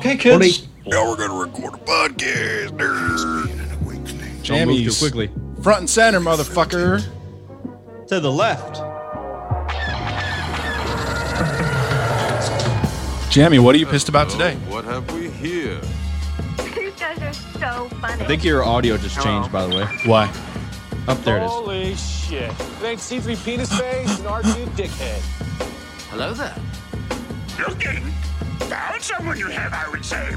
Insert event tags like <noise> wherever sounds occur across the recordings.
Okay, kids. Now we're gonna record a podcast. Don't move too quickly. Front and center, motherfucker. To the left. Jamie, what are you pissed about today? Uh, what have we here? You guys are so funny. I think your audio just changed, by the way. Why? Up there it is. Holy shit. It ain't C3 penis face and R2 dickhead. Hello there. Looking? Found someone you have, I would say.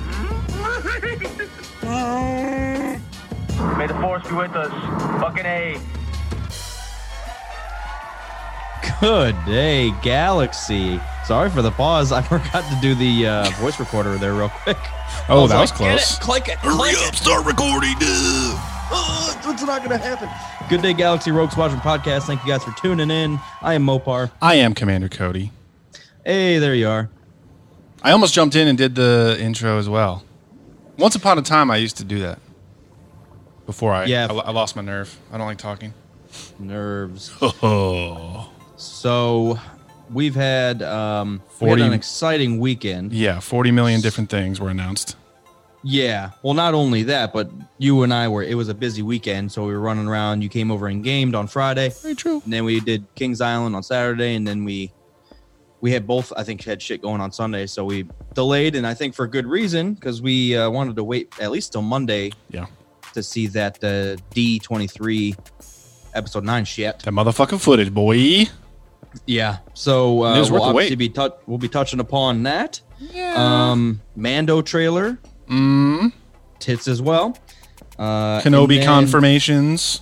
<laughs> May the force be with us. Fucking A. Good day, Galaxy. Sorry for the pause. I <laughs> forgot to do the uh, voice recorder there real quick. <laughs> Oh, I that was like, "Get close. it, click it, Hurry click up, it. start recording. dude. Oh, it's not going to happen. Good day, Galaxy Rogue Squadron podcast. Thank you guys for tuning in. I am Mopar. I am Commander Cody. Hey, there you are. I almost jumped in and did the intro as well. Once upon a time, I used to do that. Before I, Yeah. I, I lost my nerve. I don't like talking. Nerves. Oh, <laughs> So, we've had, um, we had an exciting weekend. yeah, forty million different things were announced. Yeah. Well, not only that, but you and I were, it was a busy weekend. So we were running around. You came over and gamed on Friday. Very true. And then we did Kings Island on Saturday. And then we, we had both, I think, had shit going on Sunday. So we delayed. And I think for good reason, because we uh, wanted to wait at least till Monday Yeah, to see that uh, D23 episode 9 shit. that motherfucking footage, boy. Yeah. So uh, we'll obviously be tou- we'll be touching upon that. Um, Mando trailer. Mm. Tits as well. Uh, Kenobi then- confirmations.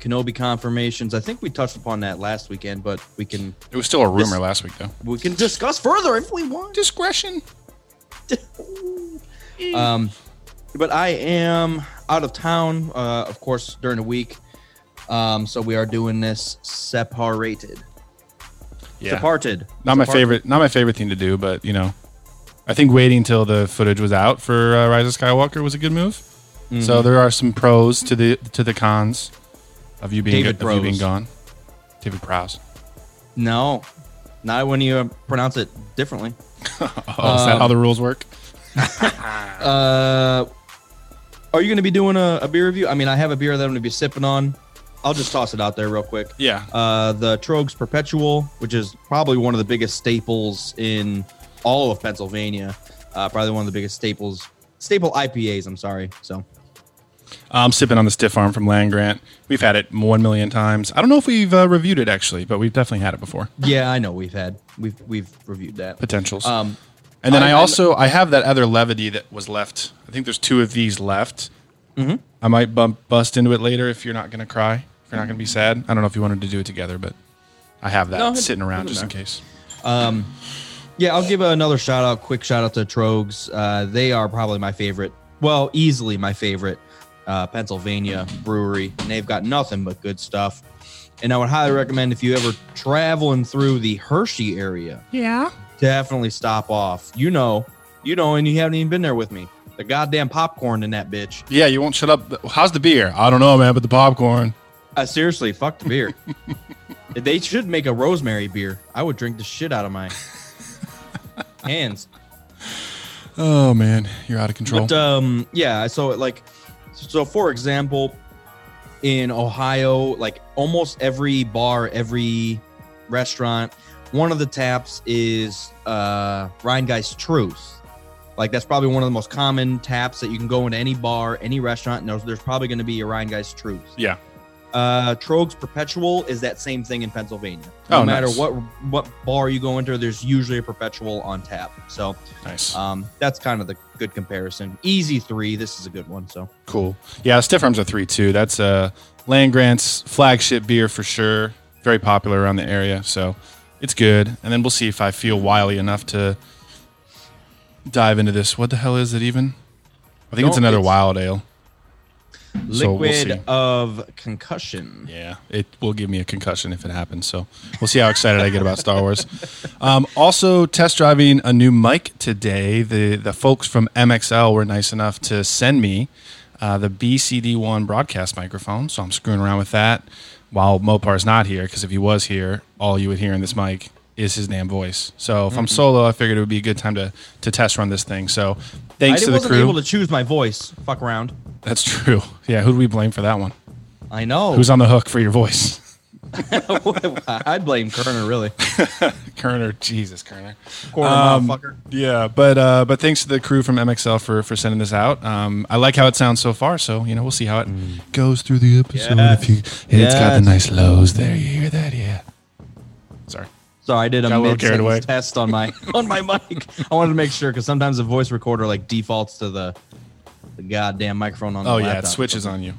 Kenobi confirmations. I think we touched upon that last weekend, but we can It was still a rumor This- last week, though. we can discuss further if we want. Discretion. <laughs> Um, but I am out of town, uh, of course, during the week. Um, so we are doing this separated. Yeah. Separated. not my favorite not my favorite thing to do but you know i think waiting till the footage was out for uh, rise of skywalker was a good move Mm-hmm. so there are some pros to the to the cons of you being David of you being gone david prowse No, not when you uh, pronounce it differently. <laughs> oh is that how the rules work <laughs> Uh, are you going to be doing a, a beer review? I mean, I have a beer that I'm going to be sipping on. I'll just toss it out there real quick. yeah Uh, the Tröegs Perpetual, which is probably one of the biggest staples in all of Pennsylvania. Uh, probably one of the biggest staples, staple IPAs. I'm sorry. So i'm sipping on the stiff arm from land grant we've had it one million times i don't know if we've uh, reviewed it actually but we've definitely had it before yeah, I know we've had we've we've reviewed that. potentials Um, and then I- I, also I have that other levity that was left. I think there's two of these left. Mm-hmm. I might bump bust into it later if you're not going to cry. If you're not going to be sad. I don't know if you wanted to do it together, but I have that No, sitting around just in doesn't case. Yeah, I'll give another shout out, quick shout out to Tröegs. Uh, they are probably my favorite, well, easily my favorite uh, Pennsylvania brewery. And they've got nothing but good stuff. And I would highly recommend if you ever traveling through the Hershey area, Yeah. definitely stop off. You know, you know, and you haven't even been there with me. The goddamn popcorn in that bitch. Yeah, you won't shut up. How's the beer? I don't know, man, but the popcorn. Uh, seriously, fuck the beer. <laughs> they should make a rosemary beer. I would drink the shit out of my <laughs> hands. Oh man, you're out of control. But um, yeah. So it like, so for example, in Ohio, like almost every bar, every restaurant, one of the taps is uh Rhinegeist Truth. Like that's probably one of the most common taps that you can go into any bar, any restaurant, and there's, there's probably going to be a Rhinegeist Truth. yeah. Uh, Tröegs Perpetual is that same thing in Pennsylvania. No Oh, matter nice. what what bar you go into, there's usually a Perpetual on tap. So Nice. um, that's kind of the good comparison. Easy three. This is a good one. So cool. Yeah, Stiff Arms are three two. That's uh Land Grant's flagship beer for sure. Very popular around the area, so it's good. And then we'll see if I feel wily enough to dive into this. What the hell is it even? I think it's Don't- another it's- wild ale. So we'll liquid of concussion. Yeah, it will give me a concussion if it happens. So we'll see how excited I get about Star Wars. Um, also, test driving a new mic today. The the folks from MXL were nice enough to send me uh, the BCD1 broadcast microphone. So I'm screwing around with that while Mopar's not here. Because if he was here, all you would hear in this mic is his damn voice. So if I'm solo, I figured it would be a good time to to test run this thing. So thanks I to the wasn't able to choose my voice. Fuck around. That's true. Yeah, who do we blame for that one? I know. Who's on the hook for your voice? <laughs> I'd blame Kerner, really. <laughs> Kerner, Jesus, Kerner. Quarter Um, motherfucker. Yeah, but uh, but thanks to the crew from MXL for for sending this out. Um, I like how it sounds so far. So you know, we'll see how it goes through the episode. Yes. If you, it's got the nice lows there. You hear that? Yeah. Sorry. So I did a Got little mid test on my <laughs> on my mic. I wanted to make sure because sometimes the voice recorder like defaults to the the goddamn microphone on. Oh yeah, it switches on you.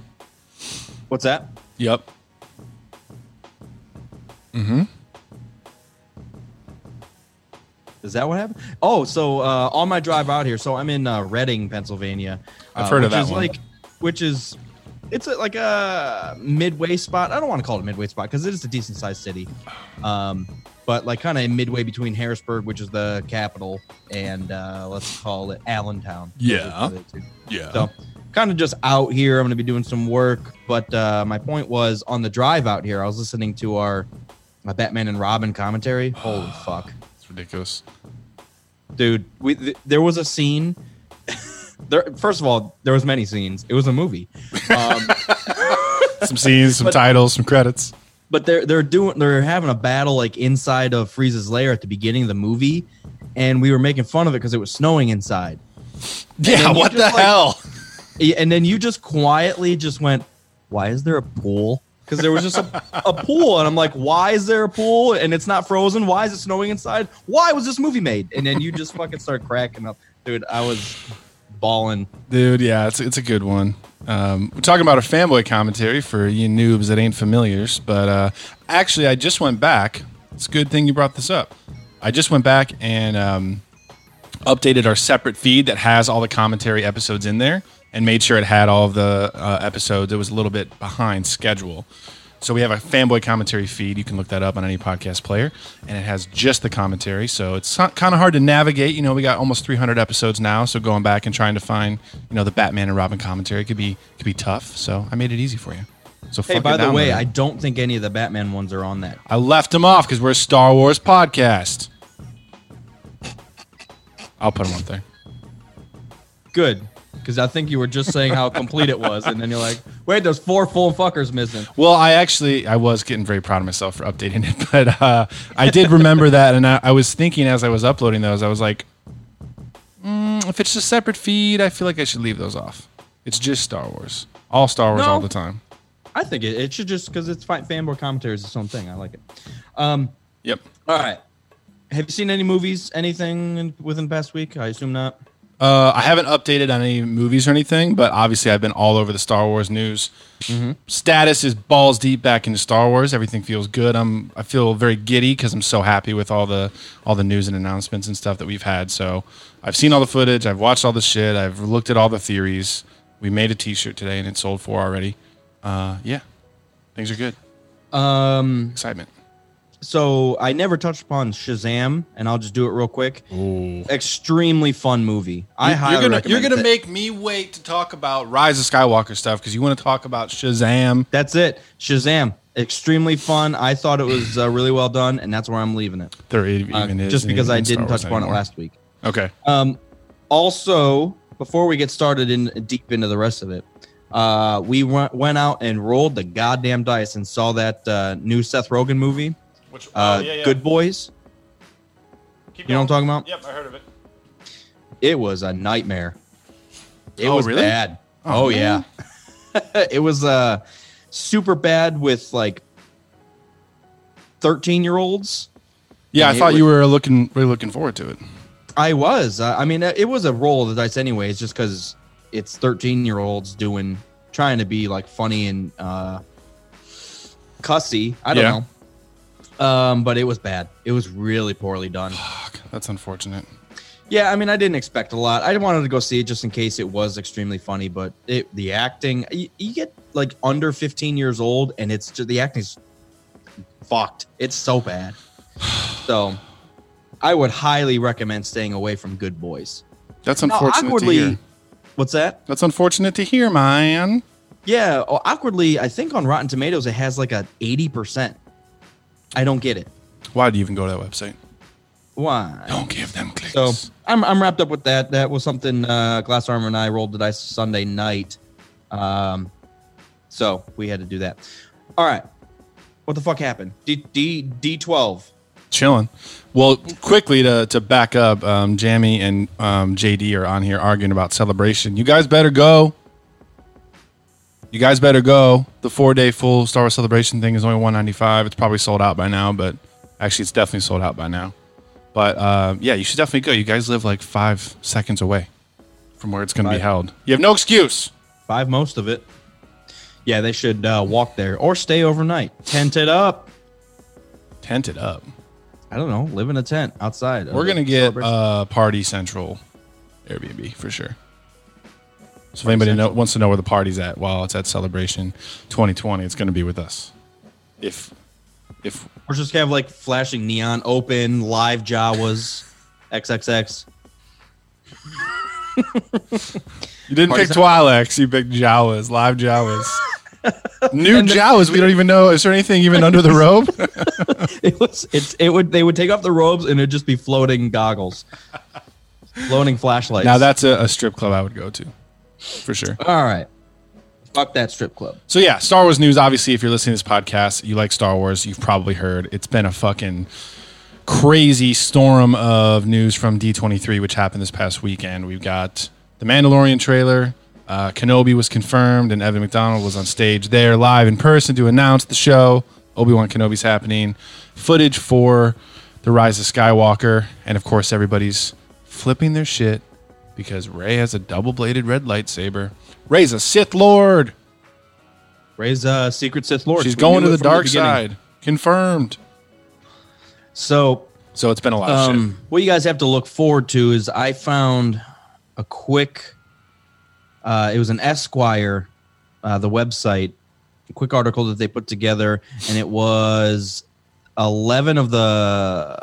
What's that? Yep. Mm-hmm. Is that what happened? Oh, so uh, on my drive out here, so I'm in uh, Reading, Pennsylvania. I've uh, heard of that. which that is one. Like, which is, it's a, like a midway spot. I don't want to call it a midway spot because it is a decent sized city, um, but like kind of midway between Harrisburg, which is the capital, and uh, let's call it Allentown. Yeah. are the two. Yeah. So kind of just out here. I'm going to be doing some work, but uh, my point was on the drive out here. I was listening to our my Batman and Robin commentary. <sighs> Holy fuck, It's ridiculous. dude! We th- there was a scene. <laughs> there, first of all, there was many scenes. It was a movie, <laughs> um, Some scenes, some But- titles, some credits. But they're they're doing they're having a battle like inside of Freeze's lair at the beginning of the movie, and we were making fun of it because it was snowing inside. <laughs> Yeah. What the like- hell? And then you just quietly just went, "Why is there a pool?" Because there was just a, <laughs> a pool, and I'm like, "Why is there a pool? And it's not frozen? Why is it snowing inside? Why was this movie made?" And then you just fucking start cracking up, dude. I was bawling. Dude, yeah, it's, it's a good one. Um, we're talking about a fanboy commentary for you noobs that ain't familiars, but uh, actually, I just went back. It's a good thing you brought this up. I just went back and um, updated our separate feed that has all the commentary episodes in there and made sure it had all of the uh, episodes. It was a little bit behind schedule. So we have a fanboy commentary feed. You can look that up on any podcast player, and it has just the commentary. So it's kind of hard to navigate. You know, we got almost 300 episodes now, so going back and trying to find you know the Batman and Robin commentary could be could be tough. So I made it easy for you. So Hey, by the way. I don't think any of the Batman ones are on that. I left them off because we're a Star Wars podcast. I'll put them up there. Good, because I think you were just saying how complete it was, and then you're like, "Wait, there's four full fuckers missing." Well, I actually I was getting very proud of myself for updating it, <laughs> but uh, I did remember that, and I, I was thinking as I was uploading those, I was like, mm, if it's a separate feed, I feel like I should leave those off. It's just Star Wars, all Star Wars, No. all the time. I think it, it should just because it's fi- fanboy commentary is its own thing. I like it. Um, Yep. all right. Have you seen any movies? Anything within the past week? I assume not. Uh, I haven't updated on any movies or anything, but obviously I've been all over the Star Wars news. Status is balls deep back into Star Wars. Everything feels good. I'm I feel very giddy because I'm so happy with all the all the news and announcements and stuff that we've had. So I've seen all the footage. I've watched all the shit. I've looked at all the theories. We made a T-shirt today and it sold four already. Uh, yeah, things are good. Um, Excitement. So I never touched upon Shazam, and I'll just do it real quick. Ooh. Extremely fun movie. I highly you're gonna you're gonna it. make me wait to talk about Rise of Skywalker stuff because you want to talk about Shazam. That's it. Shazam. Extremely fun. I thought it was uh, really well done, and that's where I'm leaving it. There even Uh, is just because I didn't touch upon it last week. Okay. Um, also, before we get started in deep into the rest of it, uh, we went, went out and rolled the goddamn dice and saw that uh, new Seth Rogen movie, Which, uh, Good Boys. Keep You know what I'm talking about? Yep, I heard of it. It was a nightmare. It Oh, was really? bad. Oh, Oh, yeah. <laughs> it was uh, super bad with like 13 year olds. Yeah, I And it thought was- you were looking really looking forward to it. I was. Uh, I mean, it was a roll of the dice, anyways, just because it's 13 year olds doing, trying to be like funny and uh, cussy. I don't Yeah. know. Um, but it was bad. It was really poorly done. Fuck, that's unfortunate. Yeah, I mean, I didn't expect a lot. I wanted to go see it just in case it was extremely funny, but it, the acting, you, you get like under 15 years old, and it's just the acting's fucked. It's so bad. <sighs> So, I would highly recommend staying away from Good Boys. That's Now, unfortunate to hear. what's that? That's unfortunate to hear, man. Yeah, oh, awkwardly, I think on Rotten Tomatoes it has like a 80%. I don't get it. Why do you even go to that website? Why? Don't give them clicks. So I'm, I'm wrapped up with that. That was something uh, Glass Armor and I rolled the dice Sunday night. Um, so we had to do that. All right. What the fuck happened? D D D12. chilling. Well, quickly to to back up, um, Jamie and um, JD are on here arguing about celebration. You guys better go. You guys better go. The four day full Star Wars celebration thing is only one ninety five. It's probably sold out by now, but actually, it's definitely sold out by now. But uh, yeah, you should definitely go. You guys live like five seconds away from where it's going to be held. You have no excuse. Five most of it. Yeah, they should uh, walk there or stay overnight. Tent it up. Tent it up. I don't know. Live in a tent outside. We're gonna get uh, Party Central Airbnb for sure. So if anybody know, wants to know where the party's at while it's at Celebration 2020, it's gonna be with us. If if We're just gonna have like flashing neon open live Jawas, <laughs> XXX. you didn't Party pick Cen- Twi'leks, you picked Jawas, live Jawas. <laughs> New Jawas. We don't even know. Is there anything even under the robe? <laughs> It was. It's. It would. They would take off the robes and it'd just be floating goggles, floating flashlights. now that's a, a strip club I would go to, for sure. all right. Fuck that strip club. So yeah, Star Wars news. Obviously, if you're listening to this podcast, you like Star Wars. You've probably heard it's been a fucking crazy storm of news from D23, which happened this past weekend. We've got the Mandalorian trailer. Uh, Kenobi was confirmed, and Evan McDonald was on stage there live in person to announce the show. Obi Wan Kenobi's happening. Footage for the Rise of Skywalker, and of course, everybody's flipping their shit because Rey has a double-bladed red lightsaber. Rey's a Sith Lord. Rey's a secret Sith Lord. She's We going to the dark beginning. side. Confirmed. So So it's been a lot of shit. um, what you guys have to look forward to is I found a quick. Uh, it was an Esquire, uh, the website, a quick article that they put together, and it was eleven of the.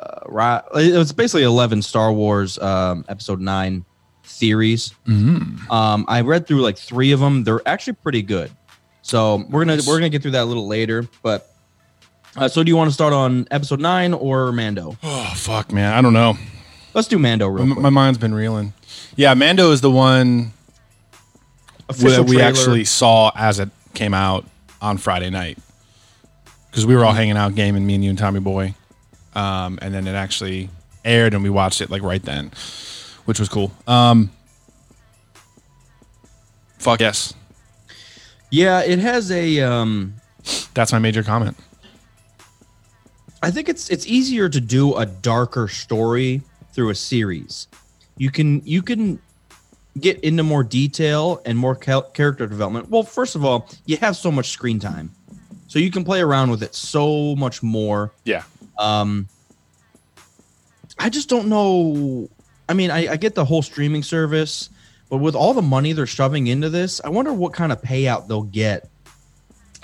It was basically eleven Star Wars um, Episode Nine theories. Um, I read through like three of them. They're actually pretty good. So we're gonna we're gonna get through that a little later, but. Uh, so do you want to start on episode nine or Mando? Oh fuck, man. I don't know. Let's do Mando real quick. My mind's been reeling. Yeah, Mando is the one Official that we trailer. actually saw as it came out on Friday night because we were all hanging out gaming, me and you and Tommy Boy, um, and then it actually aired and we watched it like right then, which was cool. Um, fuck yes, Yeah, it has a. Um, that's my major comment. I think it's it's easier to do a darker story through a series. You can you can get into more detail and more cal- character development. Well, first of all, you have so much screen time, so you can play around with it so much more. Yeah, Um, I just don't know. I mean, I, I get the whole streaming service, but with all the money they're shoving into this, I wonder what kind of payout they'll get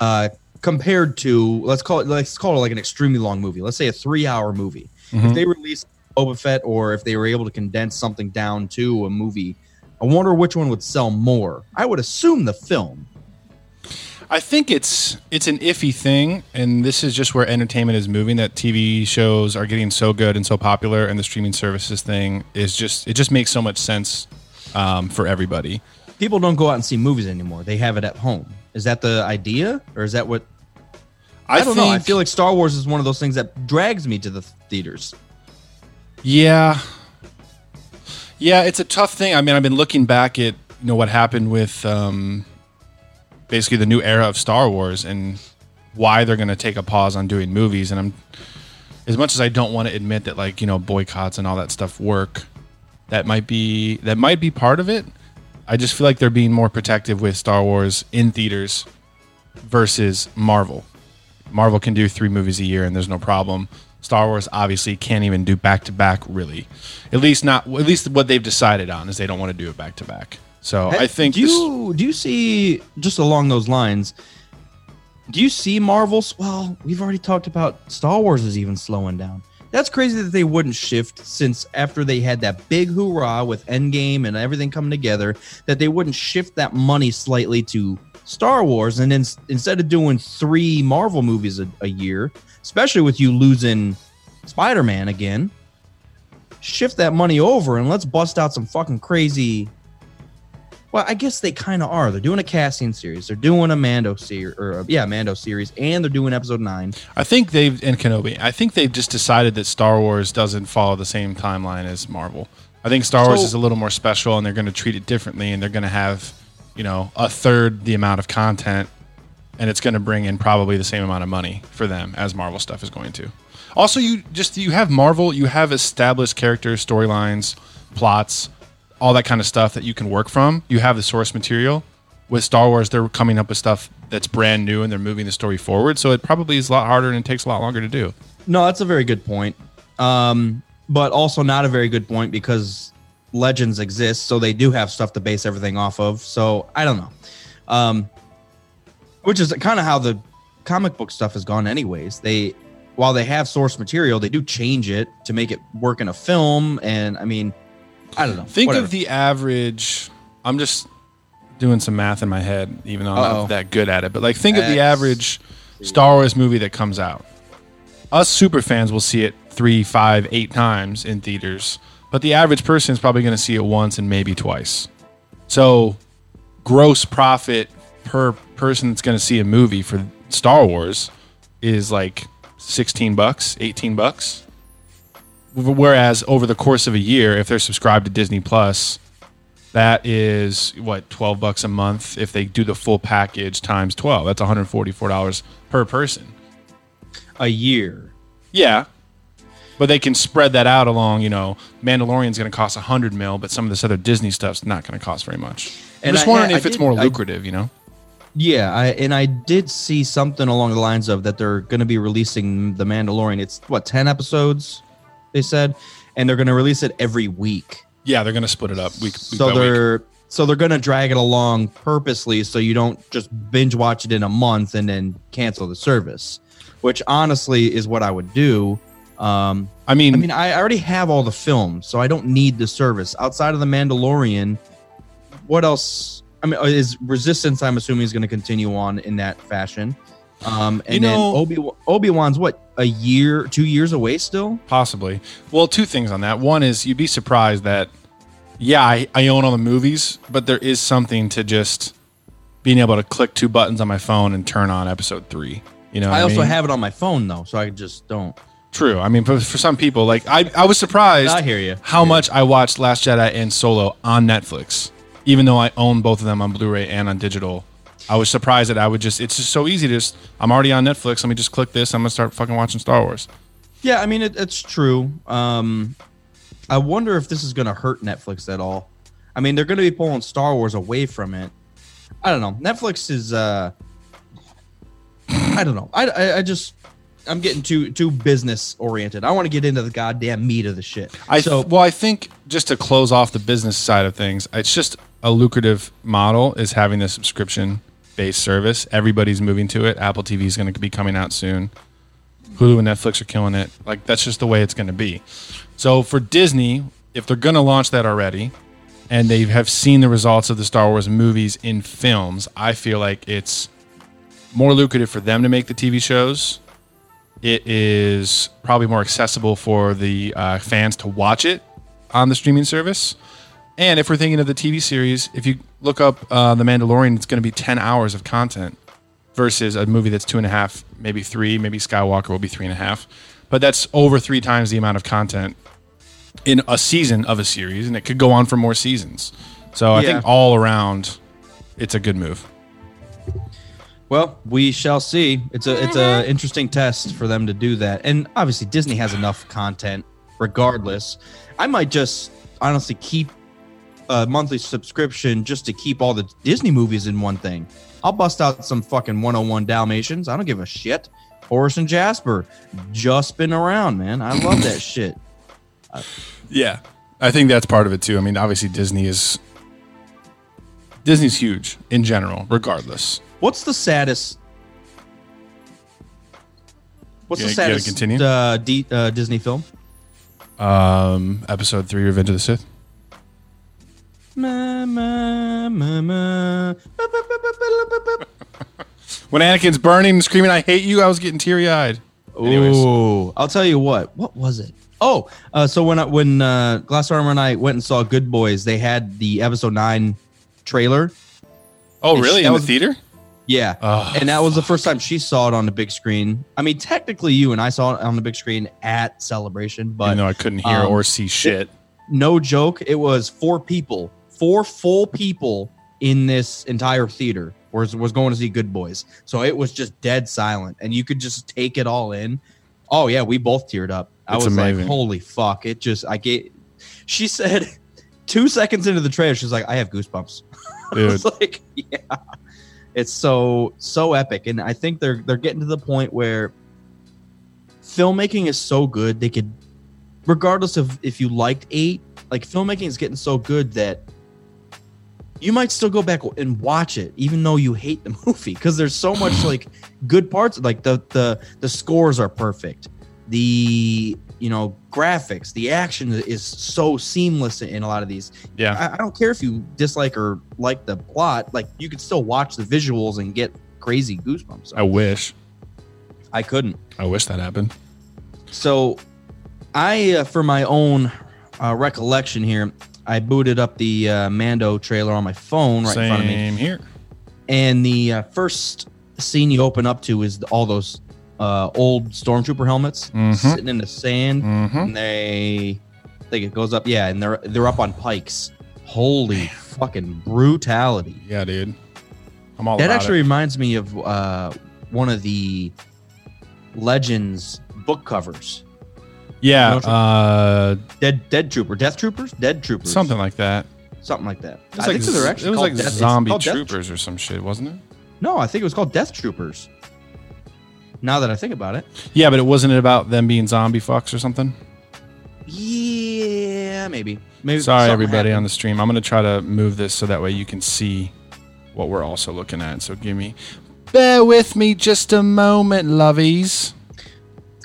uh, compared to let's call it let's call it like an extremely long movie. Let's say a three-hour movie. If they release Boba Fett, or if they were able to condense something down to a movie, I wonder which one would sell more. I would assume the film. I think it's it's an iffy thing, and this is just where entertainment is moving. That TV shows are getting so good and so popular, and the streaming services thing is just it just makes so much sense um, for everybody. People don't go out and see movies anymore; they have it at home. Is that the idea, or is that what I, don't know. I feel like Star Wars is one of those things that drags me to the theaters. Yeah. Yeah, it's a tough thing. I mean, I've been looking back at you know what happened with um, basically the new era of Star Wars and why they're going to take a pause on doing movies. And I'm as much as I don't want to admit that like you know boycotts and all that stuff work, that might be that might be part of it. I just feel like they're being more protective with Star Wars in theaters versus Marvel. Marvel can do three movies a year and there's no problem. Star Wars obviously can't even do back to back really. At least not at least what they've decided on is they don't want to do it back to back. So I think Do this- you do you see just along those lines? Do you see Marvel's? Well, we've already talked about Star Wars is even slowing down. That's crazy that they wouldn't shift since after they had that big hoorah with Endgame and everything coming together, that they wouldn't shift that money slightly to Star Wars and then instead of doing three Marvel movies a, a year, especially with you losing Spider-Man again. Shift that money over and let's bust out some fucking crazy. Well, I guess they kind of are. They're doing a Cassian series. They're doing a Mando series, or uh, yeah, Mando series, and they're doing episode nine. I think they've and Kenobi. I think they've just decided that Star Wars doesn't follow the same timeline as Marvel. I think Star Wars is a little more special, and they're going to treat it differently, and they're going to have, you know, a third the amount of content, and it's going to bring in probably the same amount of money for them as Marvel stuff is going to. Also, you just you have Marvel, you have established characters, storylines, plots, all that kind of stuff that you can work from. You have the source material. With Star Wars, they're coming up with stuff that's brand new and they're moving the story forward. So it probably is a lot harder and it takes a lot longer to do. No, that's a very good point. Um, but also not a very good point because legends exist, so they do have stuff to base everything off of. So I don't know. Um, which is kind of how the comic book stuff has gone, anyways. They, while they have source material, they do change it to make it work in a film. And I mean, I don't know. Think Whatever. of the average. I'm just doing some math in my head, even though I'm Uh-oh. not that good at it. But like, think of the average Star Wars movie that comes out. Us super fans will see it three, five, eight times in theaters, but the average person is probably going to see it once and maybe twice. So, gross profit per person that's going to see a movie for Star Wars is like 16 bucks, 18 bucks. Whereas over the course of a year, if they're subscribed to Disney Plus, that is what 12 bucks a month if they do the full package times 12. That's $144 per person. a year. Yeah. But they can spread that out along, you know, Mandalorian's going to cost a 100 mil, but some of this other Disney stuff's not going to cost very much. I'm And just I- wondering I if it's did- more I- lucrative, you know? Yeah, I, and I did see something along the lines of that they're going to be releasing the Mandalorian. It's what ten episodes, they said, and they're going to release it every week. Yeah, they're going to split it up week, week so by week. they're so they're going to drag it along purposely, so you don't just binge watch it in a month and then cancel the service. Which honestly is what I would do. Um, I mean, I mean, I already have all the films, so I don't need the service outside of the Mandalorian. What else? I mean, is Resistance? I'm assuming is going to continue on in that fashion. Um, and You then Obi Obi Wan's what a year, two years away still. Possibly. Well, two things on that. One is you'd be surprised that, yeah, I, I own all the movies, but there is something to just being able to click two buttons on my phone and turn on episode three. You know, I also mean? have it on my phone though, so I just don't. True. I mean, for, for some people, like I, I was surprised. I hear you. How much I watched Last Jedi and Solo on Netflix, even though I own both of them on Blu-ray and on digital. I was surprised that I would just. It's just so easy to just. I'm already on Netflix. Let me just click this. I'm gonna start fucking watching Star Wars. Yeah, I mean it, it's true. Um, I wonder if this is going to hurt Netflix at all. I mean, they're going to be pulling Star Wars away from it. I don't know. Netflix is. uh I don't know. I, I, I just. I'm getting too too business oriented. I want to get into the goddamn meat of the shit. I so well, I think just to close off the business side of things, it's just a lucrative model is having the subscription based service. Everybody's moving to it. Apple TV is going to be coming out soon. Hulu and Netflix are killing it. Like that's just the way it's going to be. So for Disney, if they're going to launch that already, and they have seen the results of the Star Wars movies in films, I feel like it's more lucrative for them to make the TV shows it is probably more accessible for the uh, fans to watch it on the streaming service. And if we're thinking of the TV series, if you look up uh, The Mandalorian, it's going to be 10 hours of content versus a movie that's two and a half, maybe three, maybe Skywalker will be three and a half. But that's over three times the amount of content in a season of a series, and it could go on for more seasons. So I Yeah. think all around, it's a good move. Well, we shall see. It's a it's a interesting test for them to do that, and obviously Disney has enough content. Regardless, I might just honestly keep a monthly subscription just to keep all the Disney movies in one thing. I'll bust out some fucking 101 Dalmatians. I don't give a shit. Horace and Jasper, just been around, man. I love that <clears throat> shit. Yeah, I think that's part of it too. I mean, obviously Disney is Disney's huge in general, regardless. What's the saddest? What's You the gotta- you gotta saddest continue? Uh, D, uh, Disney film? Um, episode three, Revenge of the Sith. When Anakin's burning and screaming, "I hate you," I was getting teary eyed. Ooh, Anyways. I'll tell you what. What was it? Oh, uh, so when I, when uh, Glass Armor and I went and saw Good Boys, they had the episode nine trailer. Oh, really? that In the was- theater? Yeah, Oh, and that was the first time she saw it on the big screen. I mean, technically, you and I saw it on the big screen at Celebration, but Even though I couldn't hear um, or see shit. no joke, it was four people, four full people in this entire theater was was going to see Good Boys. So it was just dead silent, and you could just take it all in. Oh yeah, we both teared up. I It's was amazing. like, holy fuck! It just I get. She said <laughs> two seconds into the trailer, she's like, I have goosebumps. <laughs> I was like, yeah, it's so so epic, and I think they're they're getting to the point where filmmaking is so good they could, regardless of if you liked eight, like filmmaking is getting so good that you might still go back and watch it even though you hate the <laughs> movie because there's so much like good parts like the the the scores are perfect the you know graphics the action is so seamless in a lot of these Yeah. I, I don't care if you dislike or like the plot. Like you could still watch the visuals and get crazy goosebumps. I wish. I couldn't. I wish that happened. So, I uh, for my own uh, recollection here, I booted up the uh, Mando trailer on my phone right in front of me, Same here. and the uh, first scene you open up to is all those uh, old stormtrooper helmets Mhm. sitting in the sand, Mhm. and they I think it goes up. Yeah, and they're they're up on pikes. Holy fucking brutality! Yeah, dude. I'm all That actually it. reminds me of uh, one of the Legends book covers. Yeah, You know what uh, Dead Dead Trooper, Death Troopers, Dead Troopers, something like that. something like that. It was I like, think they're actually it was like Death- zombie called troopers or some shit, wasn't it? no, I think it was called Death Troopers. Now that I think about it, Yeah, but it wasn't it about them being zombie fucks or something. yeah, maybe. Maybe. Sorry, something everybody on the stream. I'm gonna try to move this so that way you can see what we're also looking at. So give me, bear with me just a moment, lovies.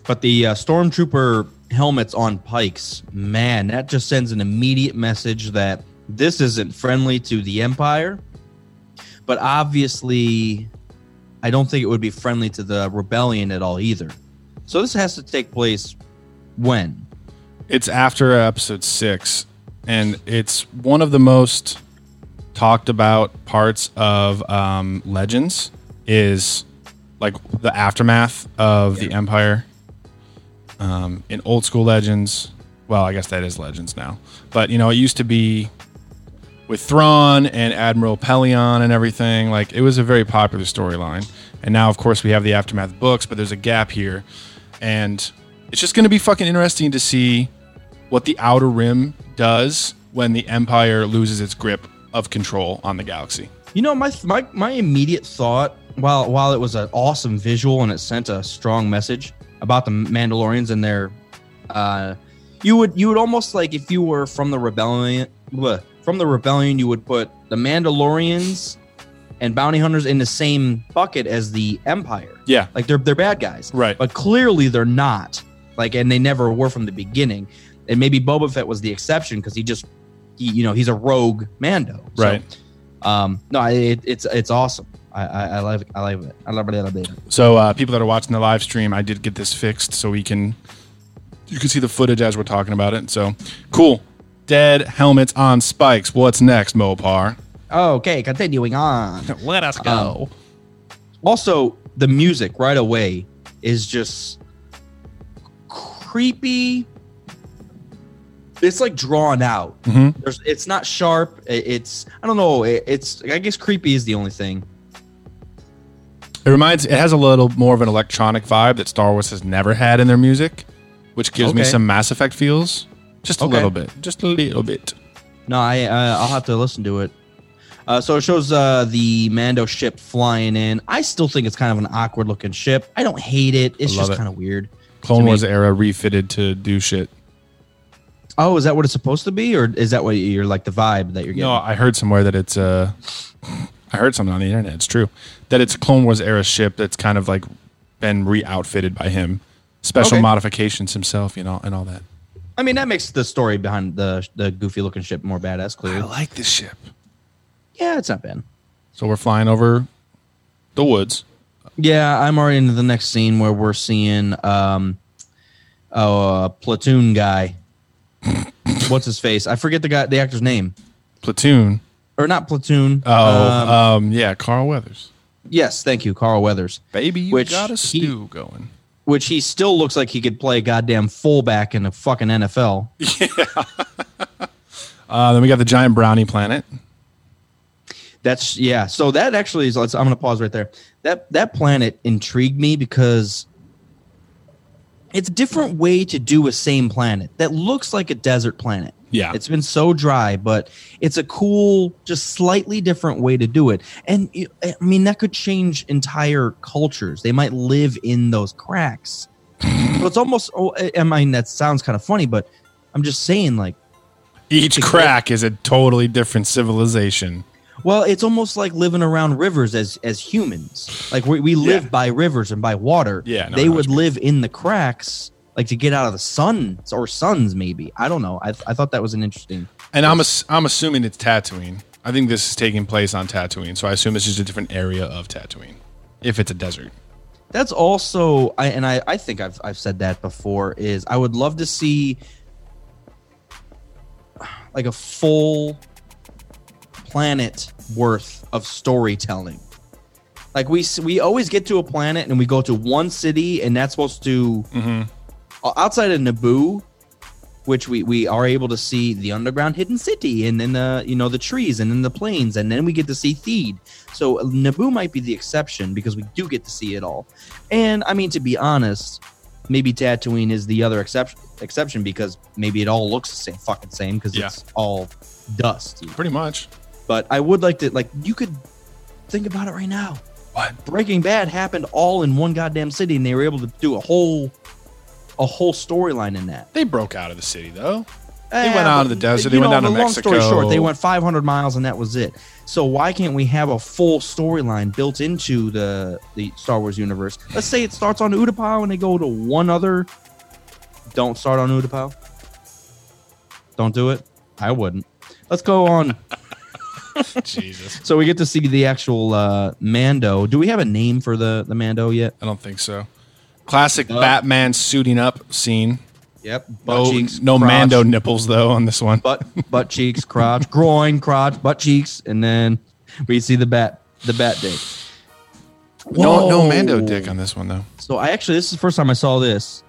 But the uh, stormtrooper helmets on pikes, man, that just sends an immediate message that this isn't friendly to the Empire. But obviously, I don't think it would be friendly to the rebellion at all either. So this has to take place when? It's after episode six, and it's one of the most talked about parts of um, Legends. Is like the aftermath of the Empire. Um, in old school Legends, well, I guess that is Legends now, but you know, it used to be with Thrawn and Admiral Pellaeon and everything. Like it was a very popular storyline. And now, of course, we have the aftermath books, but there's a gap here, and it's just going to be fucking interesting to see what the Outer Rim does when the Empire loses its grip of control on the galaxy. You know, my my my immediate thought, while while it was an awesome visual and it sent a strong message about the Mandalorians and their, uh, you would you would almost like if you were from the rebellion, bleh, from the rebellion, you would put the Mandalorians and bounty hunters in the same bucket as the Empire. Yeah, Like they're they're bad guys, Right. But clearly they're not. Like, and they never were from the beginning. And maybe Boba Fett was the exception because he just, he, you know, he's a rogue Mando, So, Right. um, no, it, it's it's awesome. I, I, I love it. I love it. I love it. I love it. So uh, people that are watching the live stream, I did get this fixed so we can you can see the footage as we're talking about it. So cool. Dead helmets on spikes. What's next, Mopar? Okay, continuing on. <laughs> Let us go. Also, the music right away is just creepy. It's like drawn out. Mhm. There's, it's not sharp. It's I don't know. It, it's I guess creepy is the only thing. It reminds. It has a little more of an electronic vibe that Star Wars has never had in their music, which gives me Okay. some Mass Effect feels. Just a Okay. little bit. Just a little bit. No, I uh, I'll have to listen to it. Uh, so it shows uh, the Mando ship flying in. I still think it's kind of an awkward looking ship. I don't hate it. It's love just it. kind of weird. Clone To me- Wars era refitted to do shit. Oh, is that what it's supposed to be, or is that what you're like the vibe that you're getting? No, I heard somewhere that it's uh I heard something on the internet. It's true that it's a Clone Wars era ship that's kind of like been re-outfitted by him, special Okay. modifications himself, you know, and all that. I mean, that makes the story behind the the goofy looking ship more badass. Clear. I Clearly, like this ship. yeah, it's not bad. So we're flying over the woods. Yeah, I'm already into the next scene where we're seeing um a platoon guy. <laughs> What's his face? I forget the guy the actor's name. Platoon. Or not platoon. Oh, um, um, yeah, Carl Weathers. yes, thank you, Carl Weathers. Baby, you Which got a he- stew going. Which he still looks like he could play goddamn fullback in the fucking NFL. <laughs> Uh, then we got the giant brownie planet. That's yeah. So that actually is. Let's, I'm going to pause right there. That that planet intrigued me because it's a different way to do a same planet that looks like a desert planet. Yeah. it's been so dry, but it's a cool, just slightly different way to do it. And I mean, that could change entire cultures. They might live in those cracks. so it's almost. Oh, I- mean, that sounds kind of funny, but I'm just saying, like. Each crack is a totally different civilization. Well, it's almost like living around rivers as as humans. Like we, we live Yeah. by rivers and by water. Yeah, no, they what would live in the cracks, like to get out of the sun or suns. Maybe I don't know. I, I thought that was an interesting. And I'm ass- I'm assuming it's Tatooine. I think this is taking place on Tatooine, so I assume it's just a different area of Tatooine. If it's a desert. That's also I and I I think I've I've said that before. Is I would love to see like a full planet worth of storytelling. Like we we always get to a planet and we go to one city and that's supposed to o- Uh, outside of Naboo, which we we are able to see the underground hidden city and then the you know the trees and then the plains and then we get to see Theed. So uh, Naboo might be the exception because we do get to see it all. And I mean to be honest, maybe Tatooine is the other exception exception because maybe it all looks the same fucking same because Yeah. it's all dust. Pretty much. But I would like to like you could think about it right now. What? Breaking Bad happened all in one goddamn city, and they were able to do a whole a whole storyline in that. They broke out of the city though. They went out of the desert, they You went know, down to the long story short, they went 500 miles, and that was it. So why can't we have a full storyline built into the the Star Wars universe? Let's say it starts on Utapau, and they go to one other. Don't start on Utapau. Don't do it. I wouldn't. Let's go on. <laughs> Jesus. So we get to see the actual uh, Mando. Do we have a name for the the Mando yet? I don't think so. Classic Batman suiting up scene. Yep. No, no Mando nipples though on this one. butt butt cheeks, crotch, <laughs> groin, crotch, butt cheeks, and then we see the bat the bat dick. no, no Mando dick on this one though. So I actually this is the first time I saw this.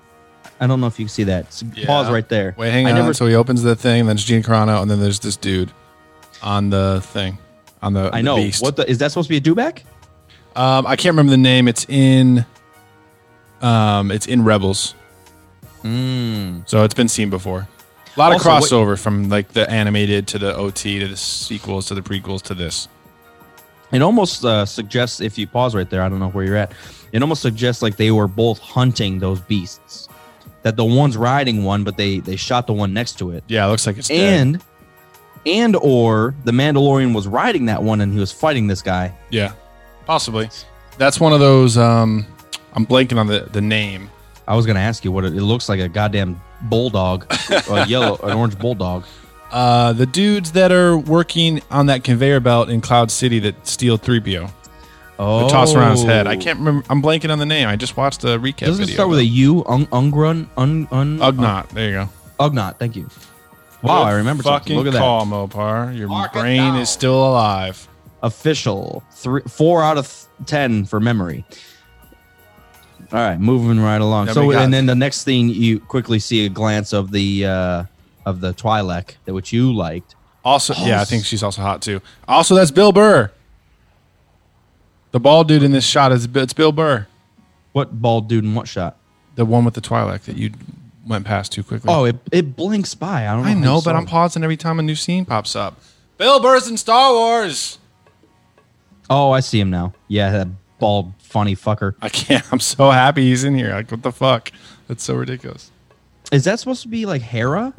I don't know if you can see that. So Pause Yeah. right there. Wait, hang I on. Never, so he opens the thing, and then it's Gina Carano, and then there's this dude on the thing, on the. I the know. Beast. What the is that supposed to be a dewback? Um, I can't remember the name. It's in. Um, it's in Rebels. So it's been seen before. A lot of. Also, what- crossover from like the animated to the OT to the sequels to the prequels to this. It almost uh, suggests if you pause right there. I don't know where you're at. It almost suggests like they were both hunting those beasts. That the one's riding one, but they they shot the one next to it. Yeah, it looks like it's dead. and and or the Mandalorian was riding that one and he was fighting this guy. yeah, possibly. That's one of those. Um, I'm blanking on the the name. I was gonna ask you what it, it looks like a goddamn bulldog, a <laughs> yellow, an orange bulldog. Uh, the dudes that are working on that conveyor belt in Cloud City that steal 3PO. Oh, They toss around his head. I can't remember. I'm blanking on the name. I just watched the recap Doesn't it video. start with a U? Un, Ungrun, un, un, Ugnaught. There you go. Ugnaught. Thank you. Wow, I remember something. Fucking Look at that. call, Mopar. Your Mark it brain down. is still alive. Official. Three, four out of th- ten for memory. All right, moving right along. Then so, got- and then the next thing you quickly see a glance of the uh of the Twi'lek that which you liked. Also, yeah, I think she's also hot too. Also, that's Bill Burr. The bald dude in this shot is it's Bill Burr, What bald dude in what shot? the one with the Twi'lek that you went past too quickly. Oh, it, it blinks by. I don't know. I how you know, saw but I'm pausing every time a new scene pops up. Bill Burr's in Star Wars. Oh, I see him now. Yeah, that bald, funny fucker. I can't. I'm so happy he's in here. Like, what the fuck? That's so ridiculous. Is that supposed to be like Hera?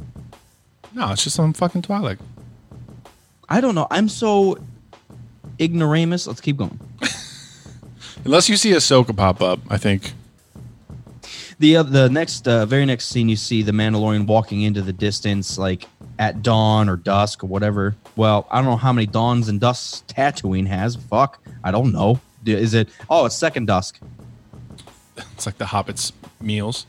No, it's just some fucking Twi'lek. I don't know. I'm so ignoramus. Let's keep going. <laughs> Unless you see Ahsoka pop up, I think. The uh, the next uh, very next scene you see the Mandalorian walking into the distance like at dawn or dusk or whatever. Well, I don't know how many dawns and dusks Tatooine has. Fuck, I don't know. Is it? Oh, it's second dusk. It's like the Hobbit's meals.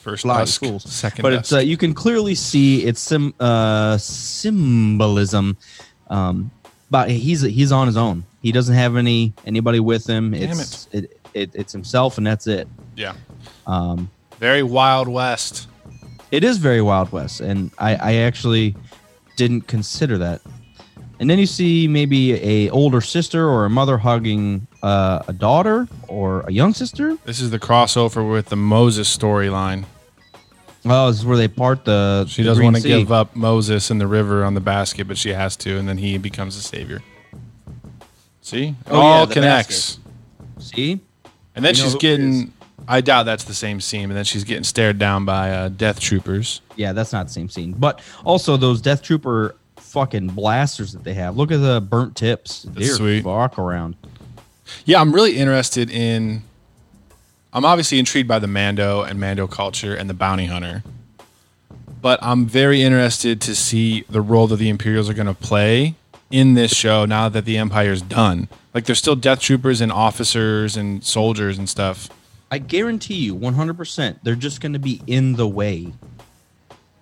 First Fly dusk, schools. second but dusk. it's uh, you can clearly see its sim, uh, symbolism. Um, but he's he's on his own. He doesn't have any anybody with him. Damn It's it. It, it's himself, and that's it. yeah, Um, very Wild West. it is very Wild West, and I, I actually didn't consider that. And then you see maybe a older sister or a mother hugging uh, a daughter or a young sister. This is the crossover with the Moses storyline. Oh, this is where they part the. She the doesn't want to give up Moses in the river on the basket, but she has to, and then he becomes a savior. See, it Oh, all yeah, the connects. See, And then You she's getting. I doubt that's the same scene, but then she's getting stared down by uh, death troopers. yeah, that's not the same scene. But also those Death Trooper fucking blasters that they have. Look at the burnt tips. Dear sweet. fuck around. Yeah, I'm really interested in. I'm obviously intrigued by the Mando and Mando culture and the bounty hunter, but I'm very interested to see the role that the Imperials are going to play in this show now that the Empire's done. Like, there's still Death Troopers and officers and soldiers and stuff. I guarantee you, 100%, they're just going to be in the way.